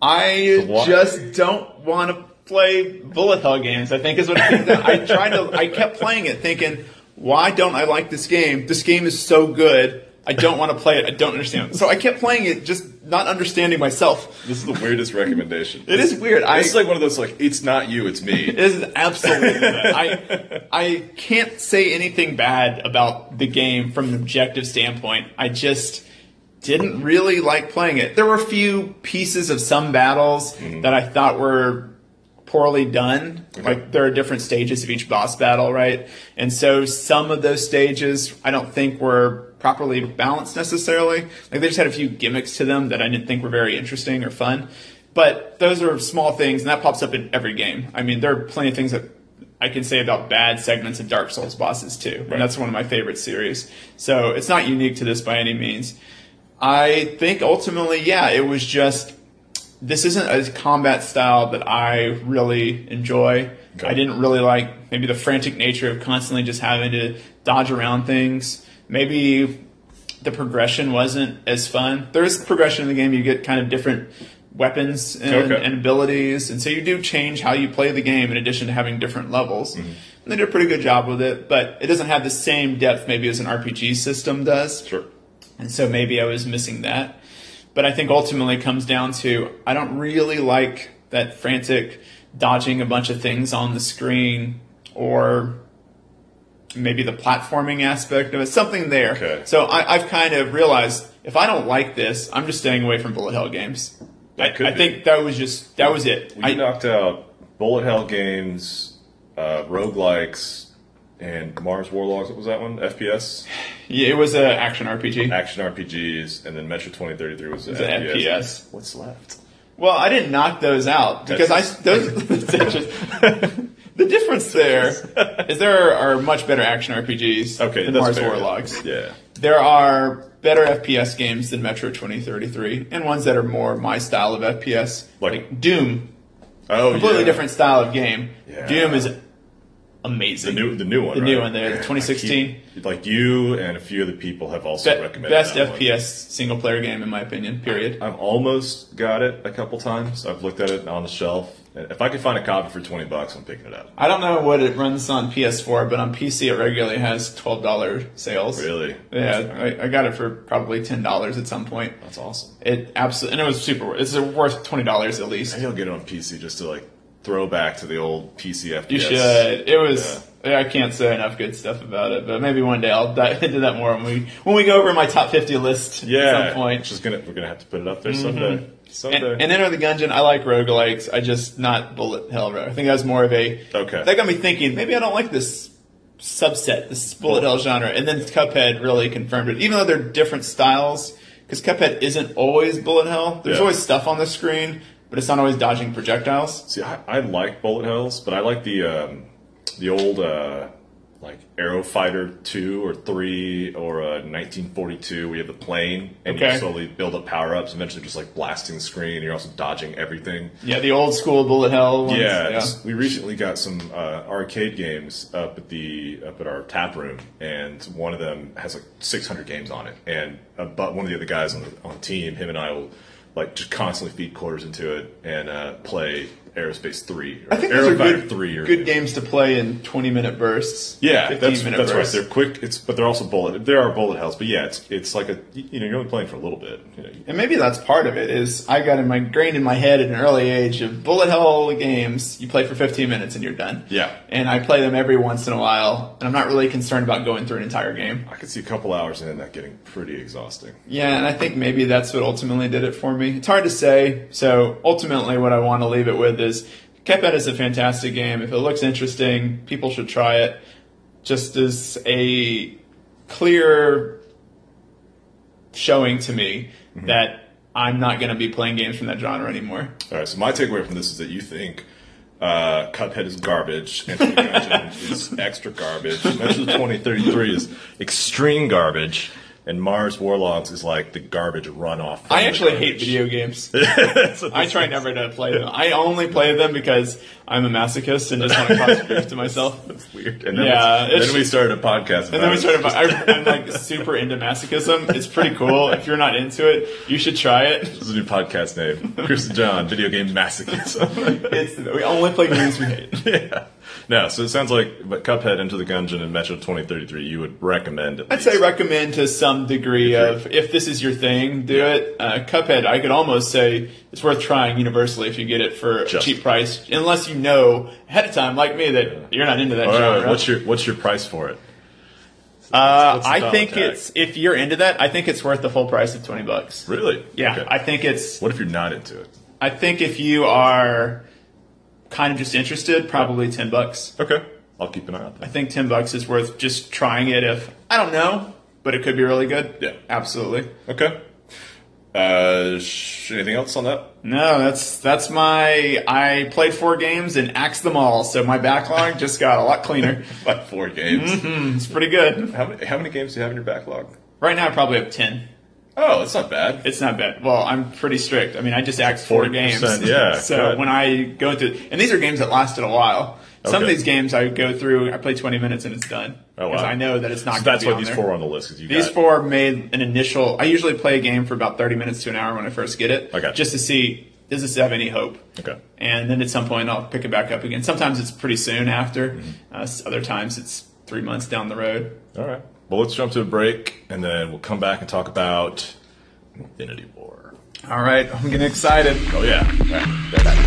I just don't want to play bullet hell games. I think is what. I tried to. I kept playing it, thinking, why don't I like this game? This game is so good. I don't want to play it. I don't understand. So I kept playing it, just not understanding myself. This is the weirdest recommendation. It is weird. I, It's like one of those like it's not you, it's me. It is absolutely. I I can't say anything bad about the game from an objective standpoint. I just didn't really like playing it. There were a few pieces of some battles mm-hmm. that I thought were poorly done. Like there are different stages of each boss battle, right? And so some of those stages I don't think were properly balanced necessarily. Like they just had a few gimmicks to them that I didn't think were very interesting or fun. But those are small things and that pops up in every game. I mean, there are plenty of things that I can say about bad segments of Dark Souls bosses too. And that's one of my favorite series. So it's not unique to this by any means. I think ultimately, yeah, it was just this isn't a combat style that I really enjoy. Okay. I didn't really like maybe the frantic nature of constantly just having to dodge around things. Maybe the progression wasn't as fun. There is progression in the game. You get kind of different weapons and, Okay. and abilities, and so you do change how you play the game in addition to having different levels. Mm-hmm. And they did a pretty good job with it, but it doesn't have the same depth maybe as an RPG system does. Sure. And so maybe I was missing that. But I think ultimately it comes down to I don't really like that frantic dodging a bunch of things on the screen or maybe the platforming aspect of it. Something there. Okay. So I, I've kind of realized if I don't like this, I'm just staying away from bullet hell games. I, That I think that was just that was it. We I, knocked out Bullet Hell games, uh, roguelikes, and Mars War Logs. What was that one? FPS? yeah, it was an action RPG. Action RPGs, and then Metro 2033 was an It's an FPS. FPS. What's left? Well, I didn't knock those out because I those the difference there is there are much better action RPGs Okay, than that's Mars fair. Warlogs. Yeah. There are better FPS games than Metro 2033 and ones that are more my style of FPS, Like- like, Doom. Oh, Completely yeah. different style of game. Yeah. Doom is The amazing. new, the new one. The new one there, the 2016. Keep- like you and a few other people have also Be- recommended best that one. FPS single player game in my opinion. Period. I've almost got it a couple times. I've looked at it on the shelf. If I could find a copy for twenty bucks, I'm picking it up. I don't know what it runs on PS4, but on PC it regularly has twelve dollar sales. Really? Yeah, I, I got it for probably ten dollars at some point. That's awesome. It absolutely, and it was super. worth It's worth twenty dollars at least. Maybe I'll get it on PC just to like throw back to the old PC FPS. You should. It was. I can't say enough good stuff about it, but maybe one day I'll dive into that more when we when we go over my top fifty list Yeah. at some point. Just gonna we're gonna have to put it up there someday. Mm-hmm. Someday. And, and Enter the Gungeon, I like roguelikes. I just not Bullet Hell. I think that was more of a. Okay. That got me thinking. Maybe I don't like this subset, this Bullet Hell genre. And then Cuphead really confirmed it. Even though they're different styles, because Cuphead isn't always Bullet Hell. There's Yeah. always stuff on the screen, but it's not always dodging projectiles. See, I, I like bullet hells, but I like the um, the old uh, like Aero Fighter two or three or uh, 1942. We have the plane, and Okay. you slowly build up power ups. Eventually, just like blasting the screen. You're also dodging everything. Yeah, the old school Bullet Hell ones. Yeah, yeah. we recently got some uh, arcade games up at the up at our tap room, and one of them has like 600 games on it. And uh, but one of the other guys on the on the team, him and I will like just constantly feed quarters into it and uh, play Aerospace Three. Or I think those are good, Three. Or, good games to play in 20 minute bursts. yeah, 15 that's minute that's right. They're quick. It's but they're also bullet. There are bullet hells, but yeah, it's it's like a you know you're only playing for a little bit. You know, And maybe that's part of it. Is I got in my ingrained in my head at an early age of bullet hell games. You play for 15 minutes and you're done. Yeah. And I play them every once in a while, and I'm not really concerned about going through an entire game. I could see a couple hours in that getting pretty exhausting. Yeah, and I think maybe that's what ultimately did it for me. It's hard to say. So ultimately, what I want to leave it with is Cuphead is a fantastic game. If it looks interesting, people should try it. Just as a clear showing to me Mm-hmm. that I'm not going to be playing games from that genre anymore. All right. So my takeaway from this is that you think uh, Cuphead is garbage, and is extra garbage. Metro 2033 is extreme garbage, and Mars War Logs is like the garbage runoff. I actually hate video games. I try never to play them. I only play them because I'm a masochist and just want to cause grief to myself. That's weird. And then, Yeah, we, then we started a podcast. About And then we started. I, I'm like super into masochism. It's pretty cool. If you're not into it, you should try it. This is a new podcast name. Chris and John, video game masochism. It's we only play games we hate. yeah. No, so it sounds like but Cuphead Enter the Gungeon and Metro 2033 you would recommend it. I'd least. say recommend to some degree of if this is your thing, do it. Uh, Cuphead, I could almost say it's worth trying universally if you get it for a cheap price, unless you know ahead of time, like me, that you're not into that All right, genre. what's your what's your price for it? uh, I think tag? it's if you're into that, I think it's worth the full price of twenty bucks. Really? Yeah, Okay. I think it's. what if you're not into it? I think if you are kind of just interested, probably ten bucks. Okay. I'll keep an eye out. I think ten bucks is worth just trying it. If I don't know, but it could be really good. Yeah. absolutely. Okay. Uh, sh- anything else on that? No, that's that's my. I played four games and axed them all, so my backlog just got a lot cleaner. Like four games. It's pretty good. How many how many games do you have in your backlog? Right now, I probably have ten. Oh, it's not bad. It's not bad. Well, I'm pretty strict. I mean, I just axed four games. yeah, so good. when I go into, and these are games that lasted a while. Some of these games I go through, I play 20 minutes and it's done. Oh, wow. Because I know that it's not. So that's why these there. four are on the list. you These got, four made an initial. I usually play a game for about 30 minutes to an hour when I first get it. Okay. Just to see does this have any hope. Okay. And then at some point I'll pick it back up again. Sometimes it's pretty soon after. Mm-hmm. Uh, other times it's three months down the road. All right. Well, let's jump to a break, and then we'll come back and talk about Infinity War. All right, I'm getting excited. Oh yeah. All right. Back.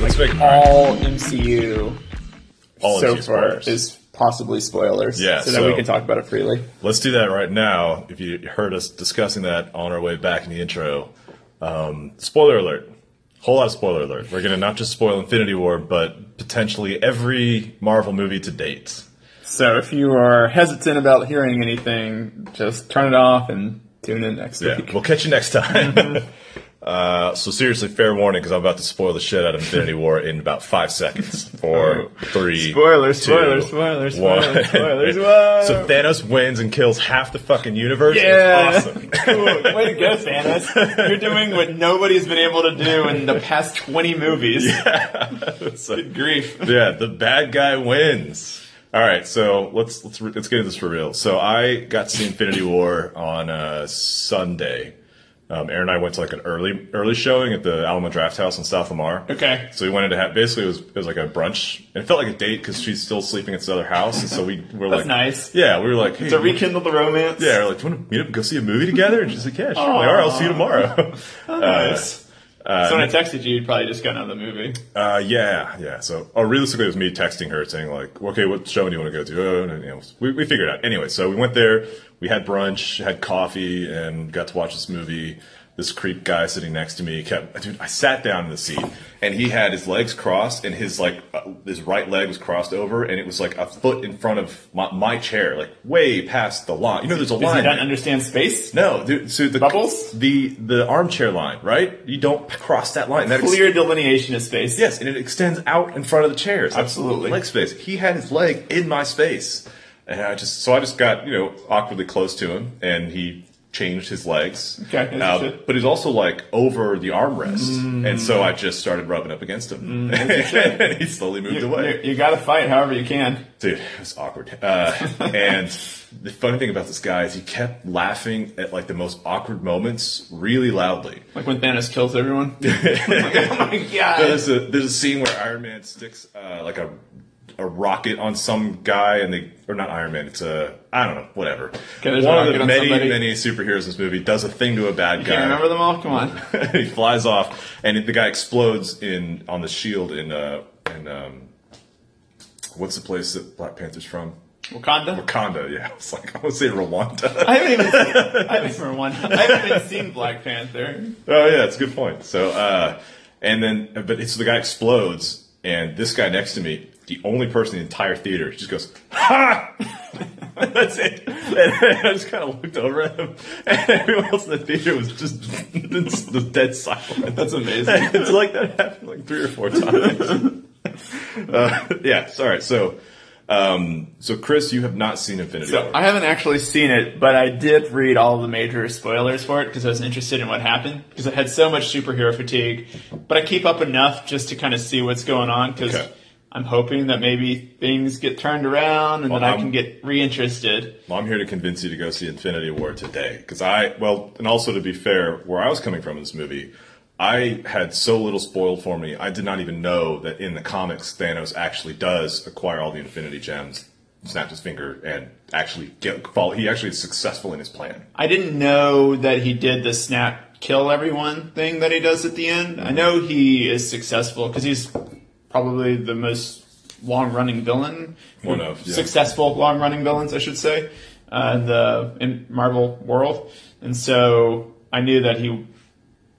Let's make All MCU all so MCU far is possibly spoilers. Yeah, so, that we can talk about it freely. Let's do that right now. If you heard us discussing that on our way back in the intro, um, spoiler alert. Whole lot of spoiler alert. We're going to not just spoil Infinity War, but potentially every Marvel movie to date. So if you are hesitant about hearing anything, just turn it off and tune in next Yeah, week. we'll catch you next time. uh, so seriously, fair warning, because I'm about to spoil the shit out of Infinity War in about five seconds. Four, three, Spoilers, two, spoilers, spoilers, one. spoilers, spoilers. Whoa. so Thanos wins and kills half the fucking universe. Yeah. Awesome. Cool. Way to go, Thanos. You're doing what nobody's been able to do in the past 20 movies. So- Good grief. yeah, the bad guy wins. All right, so let's let's re- let's get into this for real. So I got to see Infinity War on uh, Sunday. Um, Erin and I went to like an early early showing at the Alamo Drafthouse in South Lamar. Okay. So we wanted to have basically it was it was like a brunch and it felt like a date because she's still sleeping at this other house and so we were That's like nice. yeah we were like hey, To rekindle the romance. yeah we're like do you want to meet up and go see a movie together and she's like yeah sure like, all right I'll see you tomorrow. Nice. so when I texted you, you'd probably just gotten out of the movie. Uh, yeah, yeah. So, oh, realistically, it was me texting her saying like, okay, what show do you want to go to? Oh, and, you know, we, we figured it out. Anyway, so we went there, we had brunch, had coffee, and got to watch this movie. This creep guy sitting next to me kept, dude, I sat down in the seat and he had his legs crossed and his like, uh, his right leg was crossed over and it was like a foot in front of my, my chair, like way past the line. You know, there's a line. you don't there. understand space? No, dude, so the Bubbles? the the armchair line, right? You don't cross that line. That ex- Clear delineation of space. Yes, and it extends out in front of the chairs. Absolutely. leg space. He had his leg in my space, and I just so I just got you know awkwardly close to him, and he changed his legs. Okay, Uh, but he's also like over the armrest, and so I just started rubbing up against him, Mm, and he slowly moved You, away. you, you gotta fight however you can. Dude, it was awkward. Uh, and the funny thing about this guy is he kept laughing at like the most awkward moments really loudly. Like when Thanos kills everyone. oh my god. There's a there's a scene where Iron Man sticks uh, like a a rocket on some guy, and they or not Iron Man. It's a I don't know, whatever. Okay, there's One of the many somebody. many superheroes in this movie does a thing to a bad Can't guy. remember them all? Come on. he flies off, and the guy explodes in on the shield in uh in um what's the place that Black Panther's from? Wakanda. Wakanda. Yeah, it's like I want to say Rwanda. I haven't even. Seen, I haven't even, I haven't even seen Black Panther. Oh yeah, it's a good point. So, uh, and then, but it's the guy explodes, and this guy next to me, the only person in the entire theater, just goes, "Ha!" That's it. And I just kind of looked over at him, and everyone else in the theater was just, just dead silent. That's amazing. it's like that happened like three or four times. uh, yeah. Sorry. So, um, so Chris, you have not seen Infinity So War. I haven't actually seen it, but I did read all the major spoilers for it because I was interested in what happened because I had so much superhero fatigue. But I keep up enough just to kind of see what's going on because Okay. I'm hoping that maybe things get turned around and Well, then I I'm- can get reinterested. Well, I'm here to convince you to go see Infinity War today. Because I, well, and also to be fair, where I was coming from in this movie, I had so little spoiled for me. I did not even know that in the comics, Thanos actually does acquire all the Infinity Gems, snaps his finger, and actually get follow. He actually is successful in his plan. I didn't know that he did the snap kill everyone thing that he does at the end. I know he is successful because he's probably the most long running villain. One of, yeah. Successful long running villains, I should say, uh, in the in Marvel world. And so I knew that he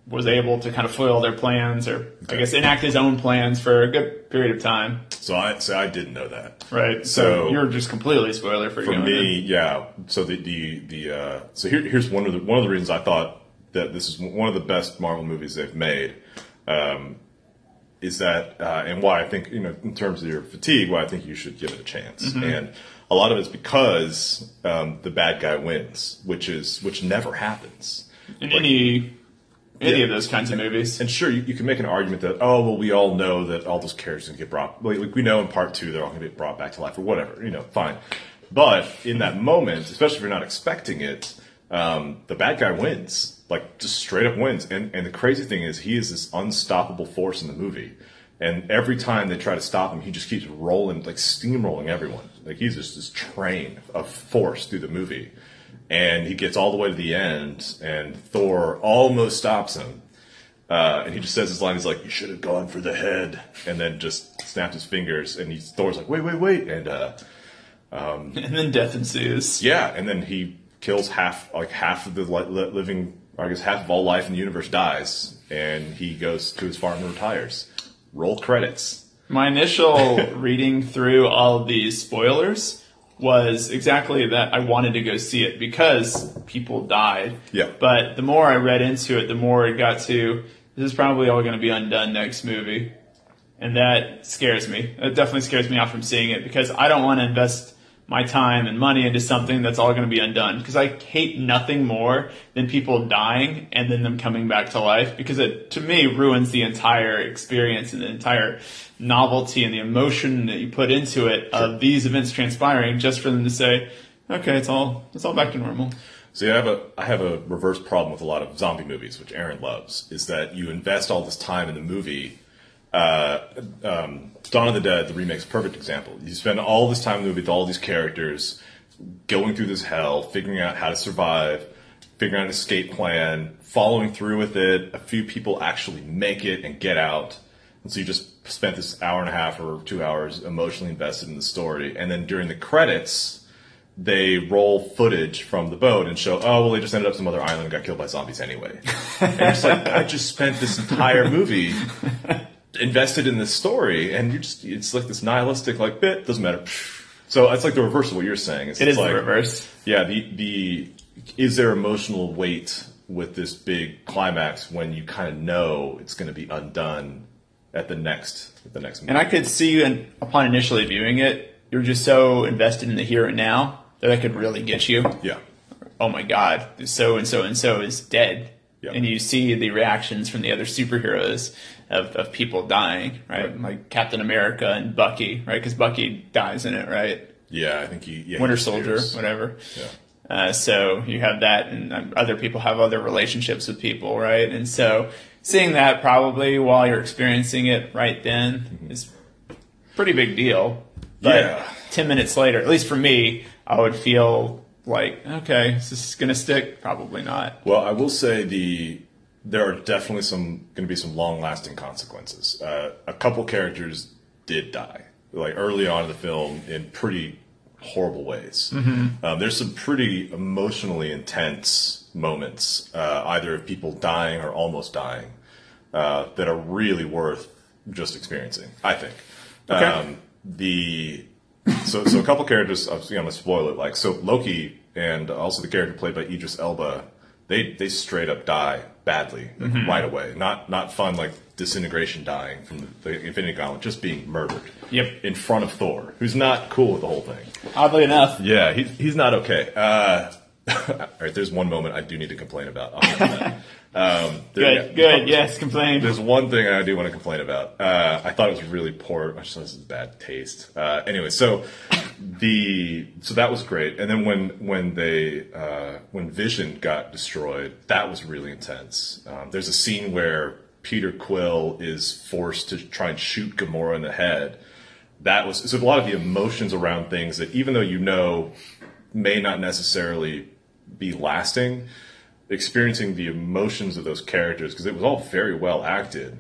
was able to kind of foil their plans or I guess enact his own plans for a good period of time. So I, so I didn't know that. Right. So, So- you're just completely spoiler free. For me, yeah. So the the the uh, so here, here's one of the one of the reasons I thought that this is one of the best Marvel movies they've made. Um, is that uh, and why I think you know in terms of your fatigue, why I think you should give it a chance. And a lot of it's because um, the bad guy wins, which is which never happens. in any any Yeah. of those kinds of movies. And sure, you, you can make an argument that oh well, we all know that all those characters can get brought. Like, like we know in part two, they're all going to get brought back to life or whatever. You know, fine. But in that moment, especially if you're not expecting it, um, the bad guy wins. Like just straight up wins. And and the crazy thing is, he is this unstoppable force in the movie. And every time they try to stop him, he just keeps rolling, like steamrolling everyone. Like he's just this train of force through the movie. And he gets all the way to the end, and Thor almost stops him. Uh, and he just says his line. He's like, "You should have gone for the head," and then just snaps his fingers. And he Thor's like, "Wait, wait, wait!" And uh, and then death ensues. yeah, and then he kills half, like half of the li- li- living, I guess half of all life in the universe dies, and he goes to his farm and retires. Roll credits. My initial reading through all of these spoilers was exactly that I wanted to go see it because people died. Yeah. But the more I read into it, the more it got to this is probably all going to be undone next movie. And that scares me. It definitely scares me off from seeing it because I don't want to invest my time and money into something that's all going to be undone. Because I hate nothing more than people dying and then them coming back to life because it, to me, ruins the entire experience and the entire novelty and the emotion that you put into it of these events transpiring just for them to say, okay, it's all, it's all back to normal. See, I have a I have a reverse problem with a lot of zombie movies, which Erin loves, is that you invest all this time in the movie. Uh, um, Dawn of the Dead, the remake's perfect example. You spend all this time in the movie with all these characters, going through this hell, figuring out how to survive, figuring out an escape plan, following through with it. A few people actually make it and get out. And so you just spent this hour and a half or two hours emotionally invested in the story. And then during the credits, they roll footage from the boat and show, oh, well, they just ended up some other island and got killed by zombies anyway. and it's like, I just spent this entire movie invested in this story, and you're just, it's like this nihilistic, like, bit, doesn't matter. So it's like the reverse of what you're saying. It's It is like, the reverse. Yeah, the, the, is there emotional weight with this big climax when you kind of know it's going to be undone at the next, at the next movie? And I could see you in, upon initially viewing it, you're just so invested in the here and now that that could really get you. yeah. Oh my god, so and so and so is dead. Yeah. And you see the reactions from the other superheroes of, of people dying, right? Right. Like Captain America and Bucky, right? Because Bucky dies in it, right? Yeah, I think he, yeah, Winter he Soldier, whatever. Yeah. Uh, so you have that, and um, other people have other relationships with people, right? And so seeing that probably while you're experiencing it right then is pretty big deal. But Yeah. ten minutes later, at least for me, I would feel like, okay, is this gonna stick? Probably not. Well, I will say the there are definitely some going to be some long lasting consequences. Uh, a couple characters did die, like early on in the film in pretty horrible ways. Um, there's some pretty emotionally intense moments, uh, either of people dying or almost dying, uh, that are really worth just experiencing. I think. Okay. Um, the so so a couple characters. I'm going to spoil it. Like so, Loki and also the character played by Idris Elba. They they straight up die badly like, Mm-hmm. right away. Not not fun like disintegration dying from the, the Infinity Gauntlet, just being murdered. Yep. In front of Thor, who's not cool with the whole thing. Oddly enough, Yeah, he's he's not okay. Uh, all right, there's one moment I do need to complain about. I'll get to that. Um, there- good, good. Yes, complain. there's one thing I do want to complain about. Uh, I thought it was really poor. I just thought this is bad taste. Uh, anyway, so the so that was great. And then when when they uh, when Vision got destroyed, that was really intense. Um, there's a scene where Peter Quill is forced to try and shoot Gamora in the head. That was so a lot of the emotions around things that even though you know may not necessarily be lasting, experiencing the emotions of those characters because it was all very well acted.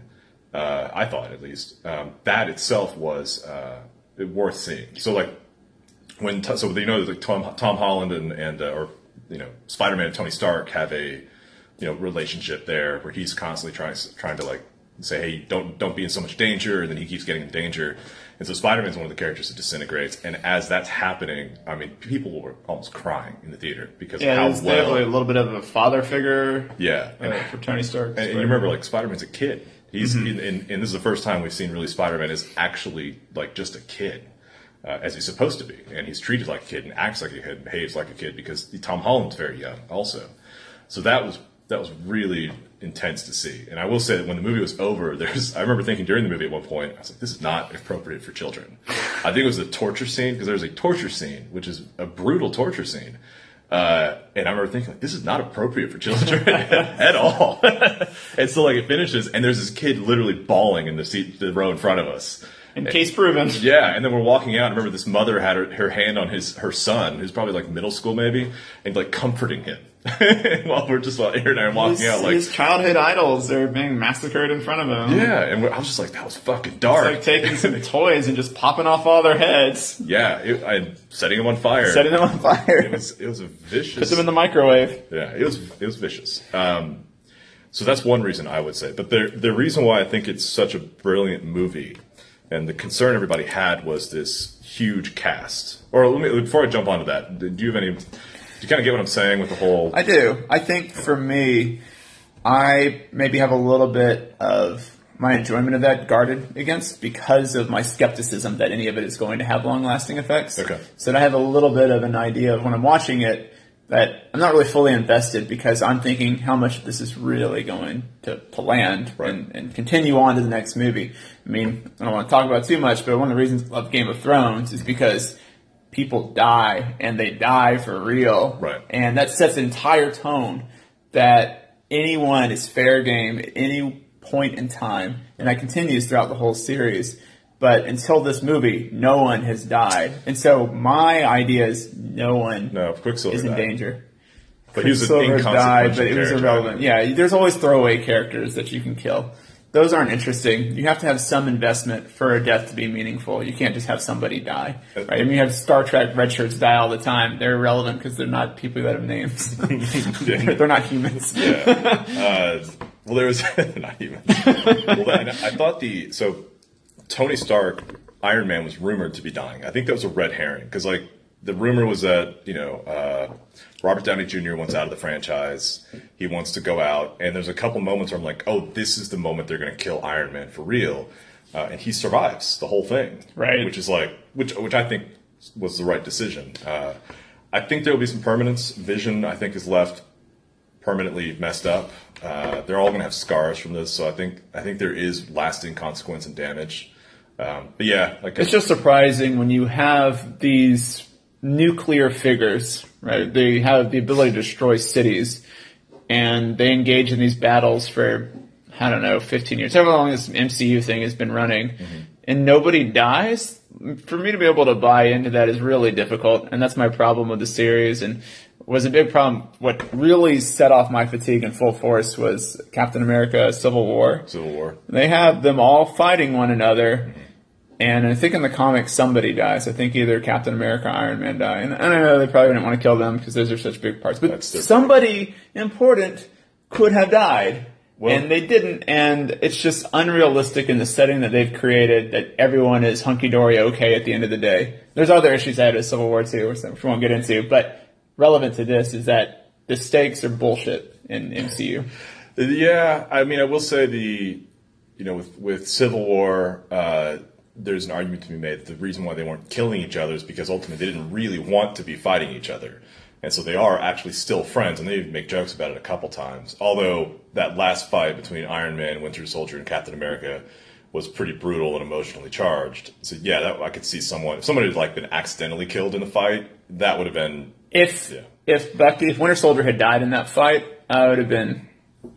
Uh, I thought, at least, um, that itself was uh, worth seeing. So, like when so you know, like Tom Tom Holland and and uh, or you know Spider Man and Tony Stark have a you know relationship there where he's constantly trying trying to like say, hey, don't don't be in so much danger, and then he keeps getting in danger. And so Spider Man's one of the characters that disintegrates, and as that's happening, I mean, people were almost crying in the theater because yeah, of how well, definitely a little bit of a father figure yeah, and uh, for Tony Stark. and, and you remember, like Spider Man's a kid. He's and, and, and this is the first time we've seen really Spider Man is actually like just a kid, uh, as he's supposed to be, and he's treated like a kid and acts like a kid, and behaves like a kid because Tom Holland's very young also. So that was that was really intense to see. And I will say that when the movie was over, there's I remember thinking during the movie at one point, I was like, this is not appropriate for children. I think it was a torture scene because there's a torture scene, which is a brutal torture scene. Uh, and I remember thinking, like, this is not appropriate for children at all. and so, like, it finishes, and there's this kid literally bawling in the seat, the row in front of us. in case proven. Yeah, and then we're walking out. I remember this mother had her, her hand on his her son, who's probably like middle school maybe, and like comforting him while we're just like Erin and I are walking His, out. Like, his childhood idols are being massacred in front of him. yeah, and I was just like, that was fucking dark. It's like taking some toys and just popping off all their heads, yeah, it, I setting them on fire. setting them on fire. it was it was a vicious. put them in the microwave. Yeah, it was it was vicious. Um, so that's one reason I would say. But the the reason why I think it's such a brilliant movie, and the concern everybody had was this huge cast. Or let me before I jump onto that, do you have any? Do you kind of get what I'm saying with the whole? I do. I think for me, I maybe have a little bit of my enjoyment of that guarded against because of my skepticism that any of it is going to have long lasting effects. Okay. So that I have a little bit of an idea of when I'm watching it that I'm not really fully invested because I'm thinking how much this is really going to, to land Right. and, and continue on to the next movie. I mean, I don't want to talk about too much, but one of the reasons I love Game of Thrones is because people die and they die for real. Right. And that sets an entire tone that anyone is fair game at any point in time. And that continues throughout the whole series. But until this movie, no one has died. And so my idea is no one no, Quicksilver is in died. danger. but he was an Quicksilver died, but it was irrelevant. Yeah, there's always throwaway characters that you can kill. Those aren't interesting. You have to have some investment for a death to be meaningful. You can't just have somebody die. Right? I mean, you have Star Trek red shirts die all the time. They're irrelevant because they're not people that have names. they're, they're not humans. Uh, well, there was not humans. well, I, I thought the so Tony Stark, Iron Man was rumored to be dying. I think that was a red herring because like the rumor was that you know uh, Robert Downey Jr. wants out of the franchise. He wants to go out, and there's a couple moments where I'm like, oh, this is the moment they're going to kill Iron Man for real, uh, and he survives the whole thing, Right. Which is like which which I think was the right decision. Uh, I think there will be some permanence. Vision, I think, is left permanently messed up. Uh, they're all going to have scars from this, so I think I think there is lasting consequence and damage. Um, but yeah, like It's just surprising when you have these nuclear figures, right? They have the ability to destroy cities, and they engage in these battles for I don't know, 15 years, however long this MCU thing has been running, mm-hmm. and nobody dies. For me to be able to buy into that is really difficult, and that's my problem with the series. And was a big problem. What really set off my fatigue in full force was Captain America: Civil War. Civil War. They have them all fighting one another, mm-hmm. And I think in the comics somebody dies. I think either Captain America or Iron Man die. And I know they probably didn't want to kill them because those are such big parts. But somebody important could have died. Well- and they didn't, and it's just unrealistic in the setting that they've created that everyone is hunky dory okay at the end of the day. There's other issues I had with Civil War too, which we won't get into, but relevant to this is that the stakes are bullshit in MCU. Yeah, I mean, I will say the, you know, with with Civil War, uh, there's an argument to be made. that The reason why they weren't killing each other is because ultimately they didn't really want to be fighting each other, and so they are actually still friends, and they even make jokes about it a couple times. Although that last fight between Iron Man, Winter Soldier, and Captain America was pretty brutal and emotionally charged. So yeah, that, I could see someone, if someone had like been accidentally killed in the fight, that would have been If Yeah. if Bucky, if Winter Soldier had died in that fight, I would have been,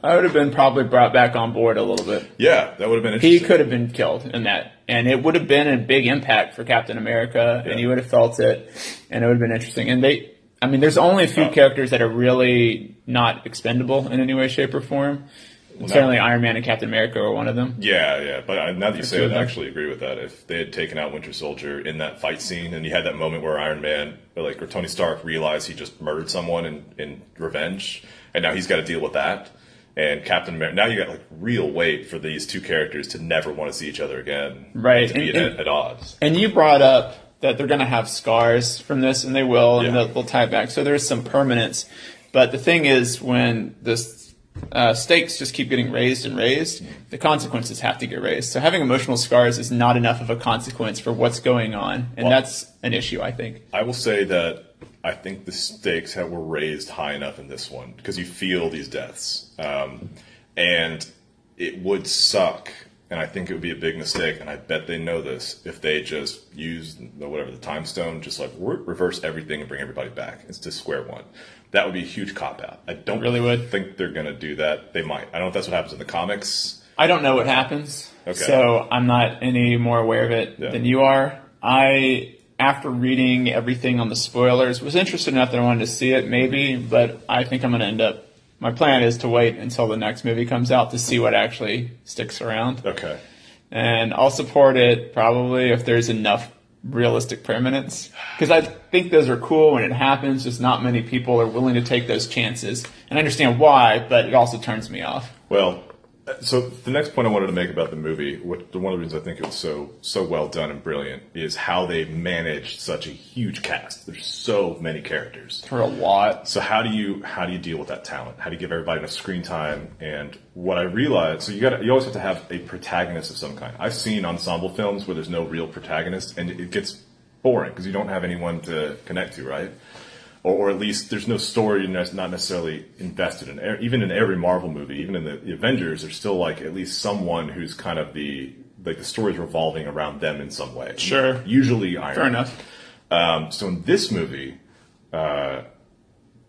I would have been probably brought back on board a little bit. yeah, that would have been He could have been killed in that, and it would have been a big impact for Captain America, and he would have felt it, and it would have been interesting. And they, I mean, there's only a few Oh. characters that are really not expendable in any way, shape, or form. Certainly, Iron Man and Captain America are one of them. Yeah, yeah. But I, now that you say it, I actually agree with that. If they had taken out Winter Soldier in that fight scene, and you had that moment where Iron Man, or like, or Tony Stark realized he just murdered someone in, in revenge, and now he's got to deal with that. And Captain America, now you got like real weight for these two characters to never want to see each other again, Right, To be and- at, at odds. And you brought up that they're going to have scars from this, and they will, and Yeah. they'll, they'll tie back. So there's some permanence. But the thing is, when the uh, stakes just keep getting raised and raised, the consequences have to get raised. So having emotional scars is not enough of a consequence for what's going on, and Well- that's an issue, I think. I will say that I think the stakes have, were raised high enough in this one because you feel these deaths, um, and it would suck. And I think it would be a big mistake, and I bet they know this if they just use the, whatever the time stone, just like re- reverse everything and bring everybody back. It's to square one. That would be a huge cop out. I don't Really would. think they're going to do that. They might. I don't know if that's what happens in the comics. I don't know what happens, Okay. so I'm not any more aware of it Yeah. than you are. I, after reading everything on the spoilers, was interested enough that I wanted to see it, maybe, but I think I'm going to end up. My plan is to wait until the next movie comes out to see what actually sticks around, Okay. and I'll support it probably if there's enough realistic permanence, because I think those are cool when it happens. Just not many people are willing to take those chances, and I understand why, but it also turns me off. Well, so the next point I wanted to make about the movie, what, one of the reasons I think it was so so well done and brilliant, is how they managed such a huge cast. There's so many characters. For a lot. So how do you how do you deal with that talent? How do you give everybody enough screen time? And what I realized, so you got you always have to have a protagonist of some kind. I've seen ensemble films where there's no real protagonist, and it gets boring because you don't have anyone to connect to, right? Or, or at least there's no story ne- not necessarily invested in. Even in every Marvel movie, even in the, the Avengers, there's still like at least someone who's kind of the like the story's revolving around them in some way. Sure. Usually Iron. Fair enough. Um, so in this movie, uh,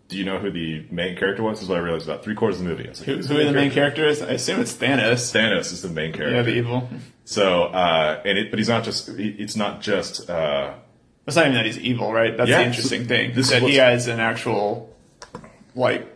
do you know who the main character was? This is what I realized about three quarters of the movie. Like, Who, who the main character is? I assume it's Thanos. Thanos is the main character. Yeah, the evil. So, uh, and it, but he's not just. It's not just. Uh, It's not even that he's evil, right? That's Yeah, the interesting thing. this is that he has an actual, like,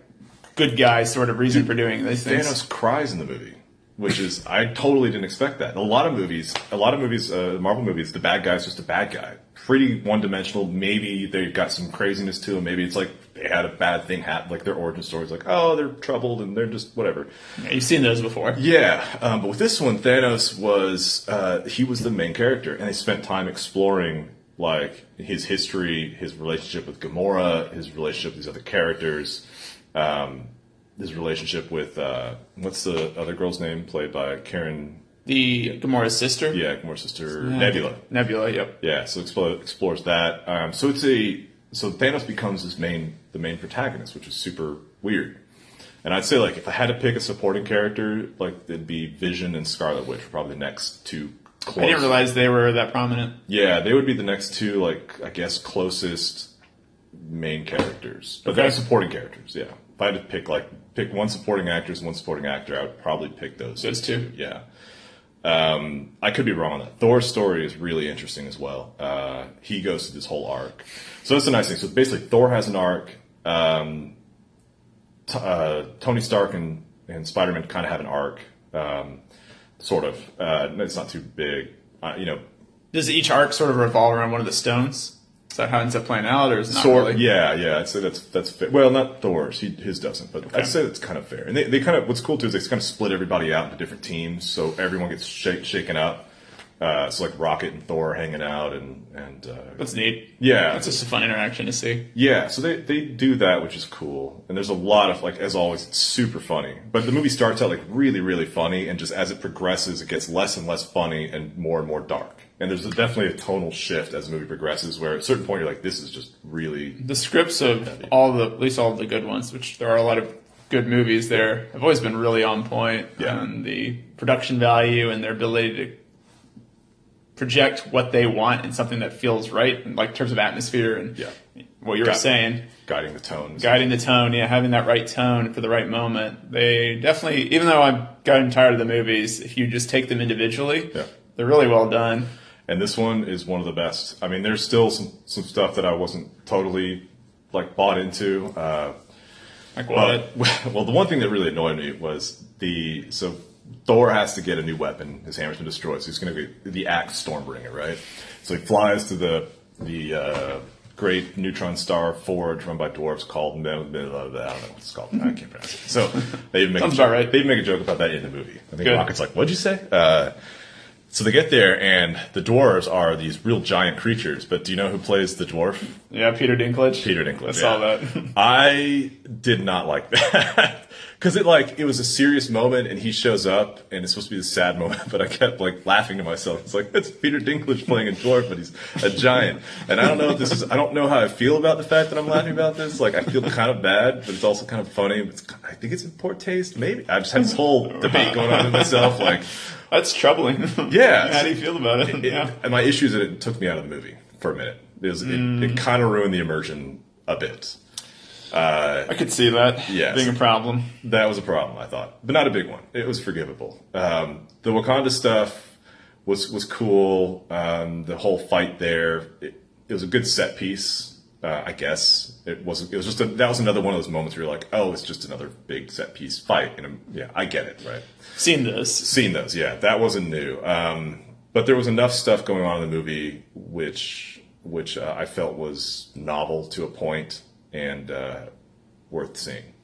good guy sort of reason for doing these things. Thanos cries in the movie, which is I totally didn't expect that. In a lot of movies, a lot of movies, uh, Marvel movies, the bad guy's just a bad guy, pretty one dimensional. Maybe they've got some craziness to them. Maybe it's like they had a bad thing happen, like their origin stories, like oh they're troubled and they're just whatever. Yeah, You've seen those before. Yeah, um, but with this one, Thanos was uh, he was the main character, and they spent time exploring like his history, his relationship with Gamora, his relationship with these other characters, um, his relationship with uh, what's the other girl's name played by Karen? The Gamora's sister. Yeah, Gamora's sister Nebula. Nebula. Yep. Yeah, so explore, explores that. Um, so it's a so Thanos becomes his main the main protagonist, which is super weird. And I'd say like if I had to pick a supporting character, like it'd be Vision and Scarlet Witch, probably the next two. Close. I didn't realize they were that prominent. Yeah, they would be the next two, like I guess closest main characters, but they're supporting characters. Yeah, if I had to pick like pick one supporting actress and one supporting actor, I would probably pick those. Those two. Yeah. Um, I could be wrong on that. Thor's story is really interesting as well. Uh, he goes through this whole arc. So that's a nice thing. So basically, Thor has an arc. Um, t- uh, Tony Stark and, and Spider Man kind of have an arc, um, sort of. Uh, it's not too big. Uh, you know, Does each arc sort of revolve around one of the stones? Is that how it ends up playing out, or is it not Sort, really? yeah, yeah. I'd say that's that's fair. Well, not Thor's. He, his doesn't, but I'd say that's kind of fair. And they, they kind of what's cool too is they kind of split everybody out into different teams, so everyone gets shake, shaken up. Uh, so like Rocket and Thor hanging out, and and uh, That's neat. yeah, That's just a fun interaction to see. Yeah, so they, they do that, which is cool. And there's a lot of, like, as always, it's super funny. But the movie starts out, like, really, really funny, and just as it progresses, it gets less and less funny and more and more dark. And there's a, definitely a tonal shift as the movie progresses, where at a certain point you're like, this is just really. The scripts of all the, at least all the good ones, which there are a lot of good movies there, have always been really on point. Yeah. And the production value and their ability to project what they want in something that feels right, in, like in terms of atmosphere and Yeah. what you're Got- saying. Guiding the tone. guiding the tone, yeah, having that right tone for the right moment. They definitely, even though I'm gotten tired of the movies, if you just take them individually, Yeah. they're really well done. And this one is one of the best. I mean, there's still some, some stuff that I wasn't totally, like, bought into. Uh, Like Well, what? well, the one thing that really annoyed me was the so Thor has to get a new weapon. His hammer's been destroyed, so he's going to be the axe Stormbreaker, right? So he flies to the the uh, great neutron star forge run by dwarves called I don't know what it's called. I can't pronounce it. So they even make Sounds a joke, right. they even make a joke about that in the movie. I think Good. Rocket's like, "What'd you say?" Uh, so they get there, and the dwarves are these real giant creatures. But do you know who plays the dwarf? Yeah, Peter Dinklage. Peter Dinklage. I saw that. I did not like that because it like it was a serious moment, and he shows up, and it's supposed to be a sad moment, but I kept like laughing to myself. It's like it's Peter Dinklage playing a dwarf, but he's a giant, and I don't know if this is. I don't know how I feel about the fact that I'm laughing about this. Like I feel kind of bad, but it's also kind of funny. It's, I think it's in poor taste. Maybe I just had this whole debate going on with myself. Like That's troubling. Yeah. How do you feel about it? it, yeah. and my issue is that it took me out of the movie for a minute. It, was, it, it mm. kind of ruined the immersion a bit. I could see that Yes. being a problem. That was a problem, I thought, but not a big one. It was forgivable. Um, the Wakanda stuff was was cool. Um, the whole fight there, it, it was a good set piece, uh, I guess. It wasn't. It was just a, that was another one of those moments where you're like, oh, it's just another big set piece fight. And um, yeah, I get it, right? Seen this. Seen those, yeah. That wasn't new. Um, but there was enough stuff going on in the movie which which uh, I felt was novel to a point and uh, worth seeing.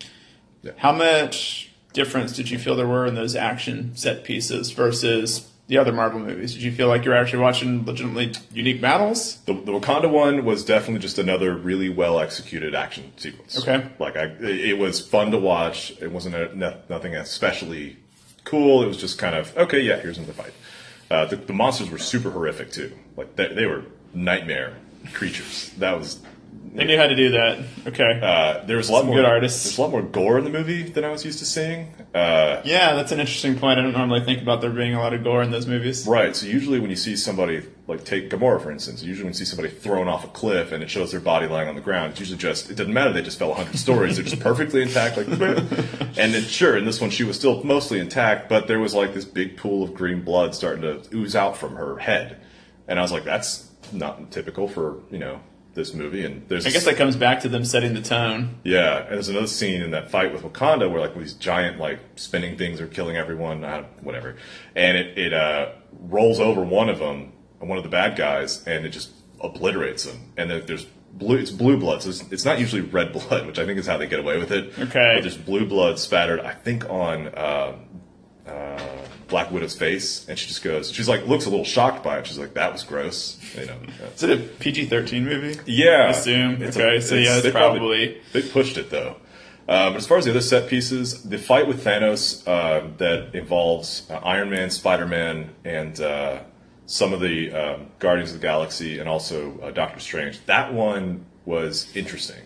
How much difference did you feel there were in those action set pieces versus the other Marvel movies? Did you feel like you're actually watching legitimately unique battles? The, the Wakanda one was definitely just another really well executed action sequence. Okay. like I, it was fun to watch. It wasn't a, no, nothing especially cool. It was just kind of okay. Yeah, here's another fight. Uh, the, the monsters were super horrific too. Like they, they were nightmare creatures. That was They knew how to do that. Okay. uh, there was a lot Some more good artists. There's a lot more gore in the movie than I was used to seeing. Uh, yeah, that's an interesting point. I don't normally think about there being a lot of gore in those movies. Right. So usually when you see somebody like take Gamora for instance, usually when you see somebody thrown off a cliff and it shows their body lying on the ground, it's usually just it doesn't matter they just fell hundred stories. They're just perfectly intact, like and then sure, in this one she was still mostly intact, but there was like this big pool of green blood starting to ooze out from her head. And I was like, that's not typical for, you know, this movie and there's I guess that comes back to them setting the tone. yeah, and there's another scene in that fight with Wakanda where like these giant like spinning things are killing everyone, uh, whatever, and it it uh, rolls over one of them, one of the bad guys, and it just obliterates them. And there's blue, it's blue blood, so it's, it's not usually red blood, which I think is how they get away with it. Okay. but there's blue blood spattered, I think on. Um, uh, Black Widow's face, and she just goes. She's like, looks a little shocked by it. She's like, "That was gross," you know. Is it a PG thirteen movie? Yeah, I assume. It's okay, a- so yeah, it's they probably, they pushed it though. Uh, but as far as the other set pieces, the fight with Thanos uh, that involves uh, Iron Man, Spider Man, and uh, some of the um, Guardians of the Galaxy, and also uh, Doctor Strange. That one was interesting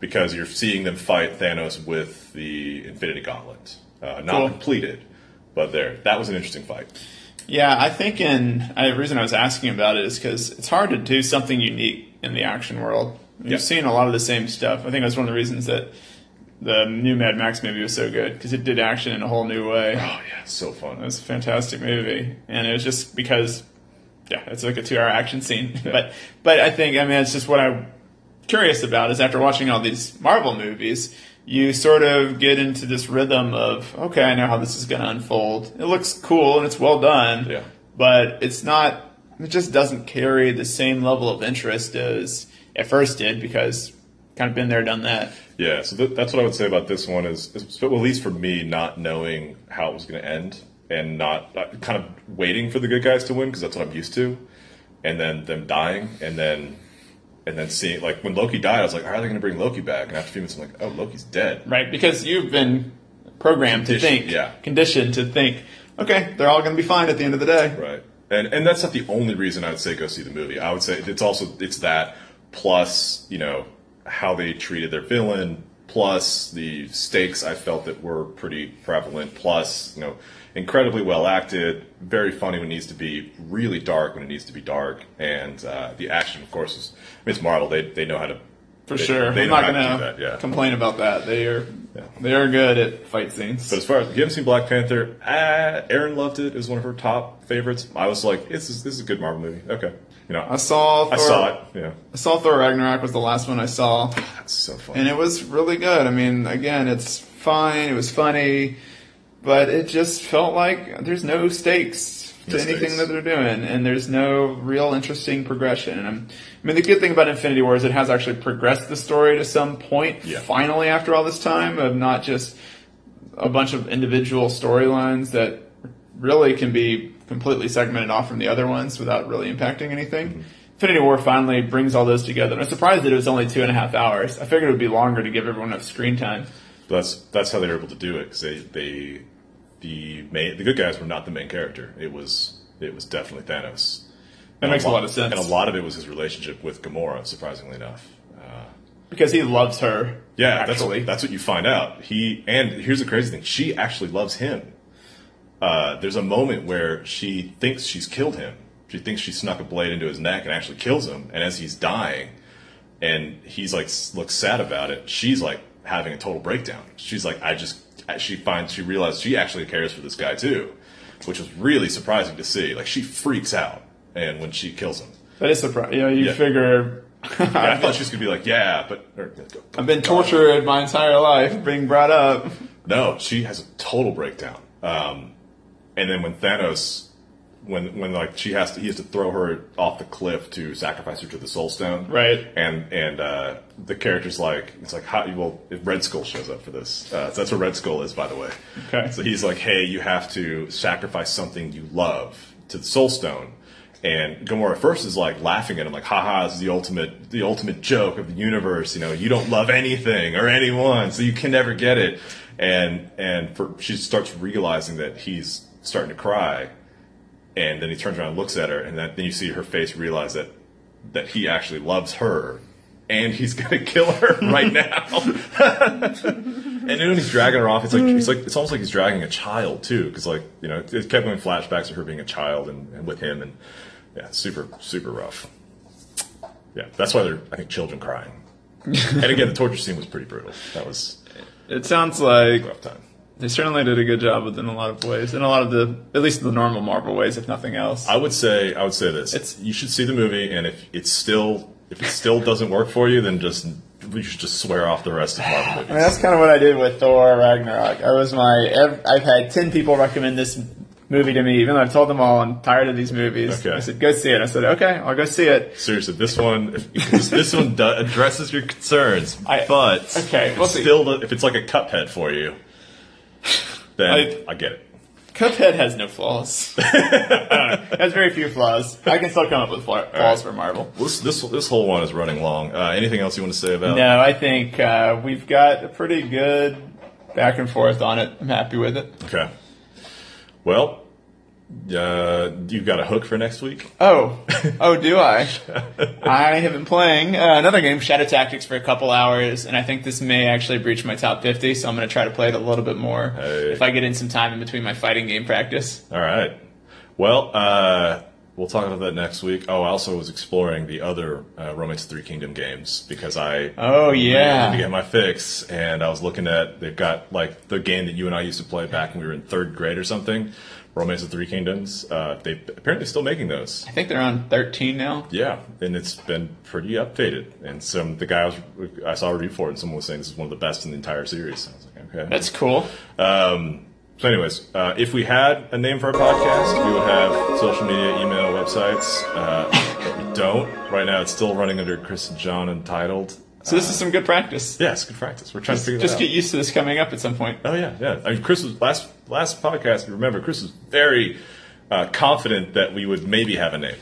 because you're seeing them fight Thanos with the Infinity Gauntlet, uh, not Cool. completed, but there. That was an interesting fight. Yeah, I think in I, the reason I was asking about it is because it's hard to do something unique in the action world. You've Yeah. seen a lot of the same stuff. I think that's one of the reasons that the new Mad Max movie was so good because it did action in a whole new way. Oh yeah, it's so fun. It was a fantastic movie, and it was just because, yeah, it's like a two-hour action scene. But, but I think I mean it's just what I'm curious about is after watching all these Marvel movies, you sort of get into this rhythm of okay, I know how this is going to unfold. It looks cool and it's well done, Yeah. but it's not it just doesn't carry the same level of interest as it first did because kind of been there, done that. Yeah, so th- that's what I would say about this one is, is, well, at least for me, not knowing how it was going to end and not uh, kind of waiting for the good guys to win because that's what I'm used to, and then them dying, and then and then seeing like when Loki died, I was like, how are they going to bring Loki back? And after a few minutes, I'm like, oh, Loki's dead. Right, because you've been programmed to think, yeah. conditioned to think, okay, they're all going to be fine at the end of the day. Right. And and that's not the only reason I would say go see the movie. I would say it's also it's that plus, you know, how they treated their villain, plus the stakes I felt that were pretty prevalent, plus, you know, incredibly well acted, very funny when it needs to be, really dark when it needs to be dark, and uh, the action of course is I mean it's Marvel, they they know how to For They- sure. they I'm not gonna that, yeah. complain about that. They are Yeah. they are good at fight scenes. But as far as if you haven't seen Black Panther, uh, Erin loved it. It was one of her top favorites. I was like, this is this is a good Marvel movie. Okay, you know, I saw Thor, I saw it. Yeah, I saw Thor Ragnarok was the last one I saw. that's so funny. and it was really good. I mean, again, it's fine. It was funny, but it just felt like there's no stakes to No anything stakes. that they're doing, and there's no real interesting progression. And I'm, I mean, the good thing about Infinity War is it has actually progressed the story to some point. Yeah. Finally, after all this time of not just a bunch of individual storylines that really can be completely segmented off from the other ones without really impacting anything. Mm-hmm. Infinity War finally brings all those together. I'm surprised that it was only two and a half hours. I figured it would be longer to give everyone enough screen time. that's that's how they were able to do it because they they the main the good guys were not the main character. It was it was definitely Thanos. That And makes a lot- lot of sense. And a lot of it was his relationship with Gamora, surprisingly enough. Uh, Because he loves her. Yeah, actually. that's that's what you find out. He and here's the crazy thing: she actually loves him. Uh, there's a moment where she thinks she's killed him. She thinks she snuck a blade into his neck and actually kills him. And as he's dying, and he's like looks sad about it, she's like having a total breakdown. She's like, I just she finds she realizes she actually cares for this guy too, which was really surprising to see. Like she freaks out, and when she kills him, that is surprising. You know, you Yeah. figure. I thought she was gonna be like, yeah, but or, I've been tortured my entire life being brought up. No, she has a total breakdown. Um, and then when Thanos, when when like she has to, he has to throw her off the cliff to sacrifice her to the Soul Stone. Right. And and uh, the character's like, it's like, how? Well, if Red Skull shows up for this. Uh, so that's what Red Skull is, by the way. Okay. So he's like, hey, you have to sacrifice something you love to the Soul Stone. And Gamora first is like laughing at him, like, haha, this is the ultimate, the ultimate joke of the universe. You know, you don't love anything or anyone, so you can never get it. And, and for, she starts realizing that he's starting to cry. And then he turns around and looks at her, and then, then you see her face realize that, that he actually loves her. And he's gonna kill her right now. And then when he's dragging her off, it's like it's like it's almost like he's dragging a child too, because like you know it kept going flashbacks of her being a child and, and with him, and yeah, super super rough. Yeah, that's why they're I think children crying. and again, the torture scene was pretty brutal. That was It sounds like rough time. They certainly did a good job with it in a lot of ways, in a lot of the, at least the normal Marvel ways, if nothing else. I would say I would say this: It's- you should see the movie, and if it's still if it still doesn't work for you, then just you should just swear off the rest of Marvel I mean, movies. that's kind of what I did with Thor Ragnarok. I was my, I've had 10 people recommend this movie to me, even though I've told them all I'm tired of these movies. Okay. I said, go see it. I said, okay, I'll go see it. Seriously, this one this one addresses your concerns, I- but okay, we'll still if it's like a cuphead for you, then I- I, get it. Cuphead has no flaws. It has very few flaws. I can still come up with flaw- flaws for Marvel. Well, this this this whole one is running long. Uh, anything else you want to say about? No, I think uh, we've got a pretty good back and forth on it. I'm happy with it. Okay. Well, uh, you've got a hook for next week. Oh, oh, do I? I have been playing uh, another game, Shadow Tactics, for a couple hours, and I think this may actually breach my top 50, so I'm going to try to play it a little bit more Hey. if I get in some time in between my fighting game practice. All right. Well, uh, we'll talk about that next week. Oh, I also was exploring the other uh, Romance Three Kingdom games because I Oh, yeah. to get my fix, and I was looking at they've got like the game that you and I used to play back when we were in third grade or something. Romance of Three Kingdoms. Uh, they apparently still making those. I think they're on 13 now. Yeah, and it's been pretty updated. And some the guy I, was, I saw a review for it, and someone was saying this is one of the best in the entire series. I was like, okay, That's cool. um, So, anyways, uh, if we had a name for our podcast, we would have social media, email, websites. Uh, but we don't. Right now, it's still running under Chris and John Untitled. So this is some good practice. Yeah, it's good practice. We're trying to figure Just get out. used to this coming up at some point. Oh yeah, yeah. I mean, Chris was last last podcast. You remember, Chris was very uh, confident that we would maybe have a name.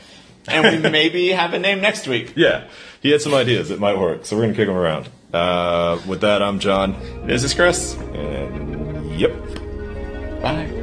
And we maybe have a name next week. Yeah, he had some ideas that might work, so we're gonna kick him around. Uh, with that, I'm John, This is Chris. and yep. Bye.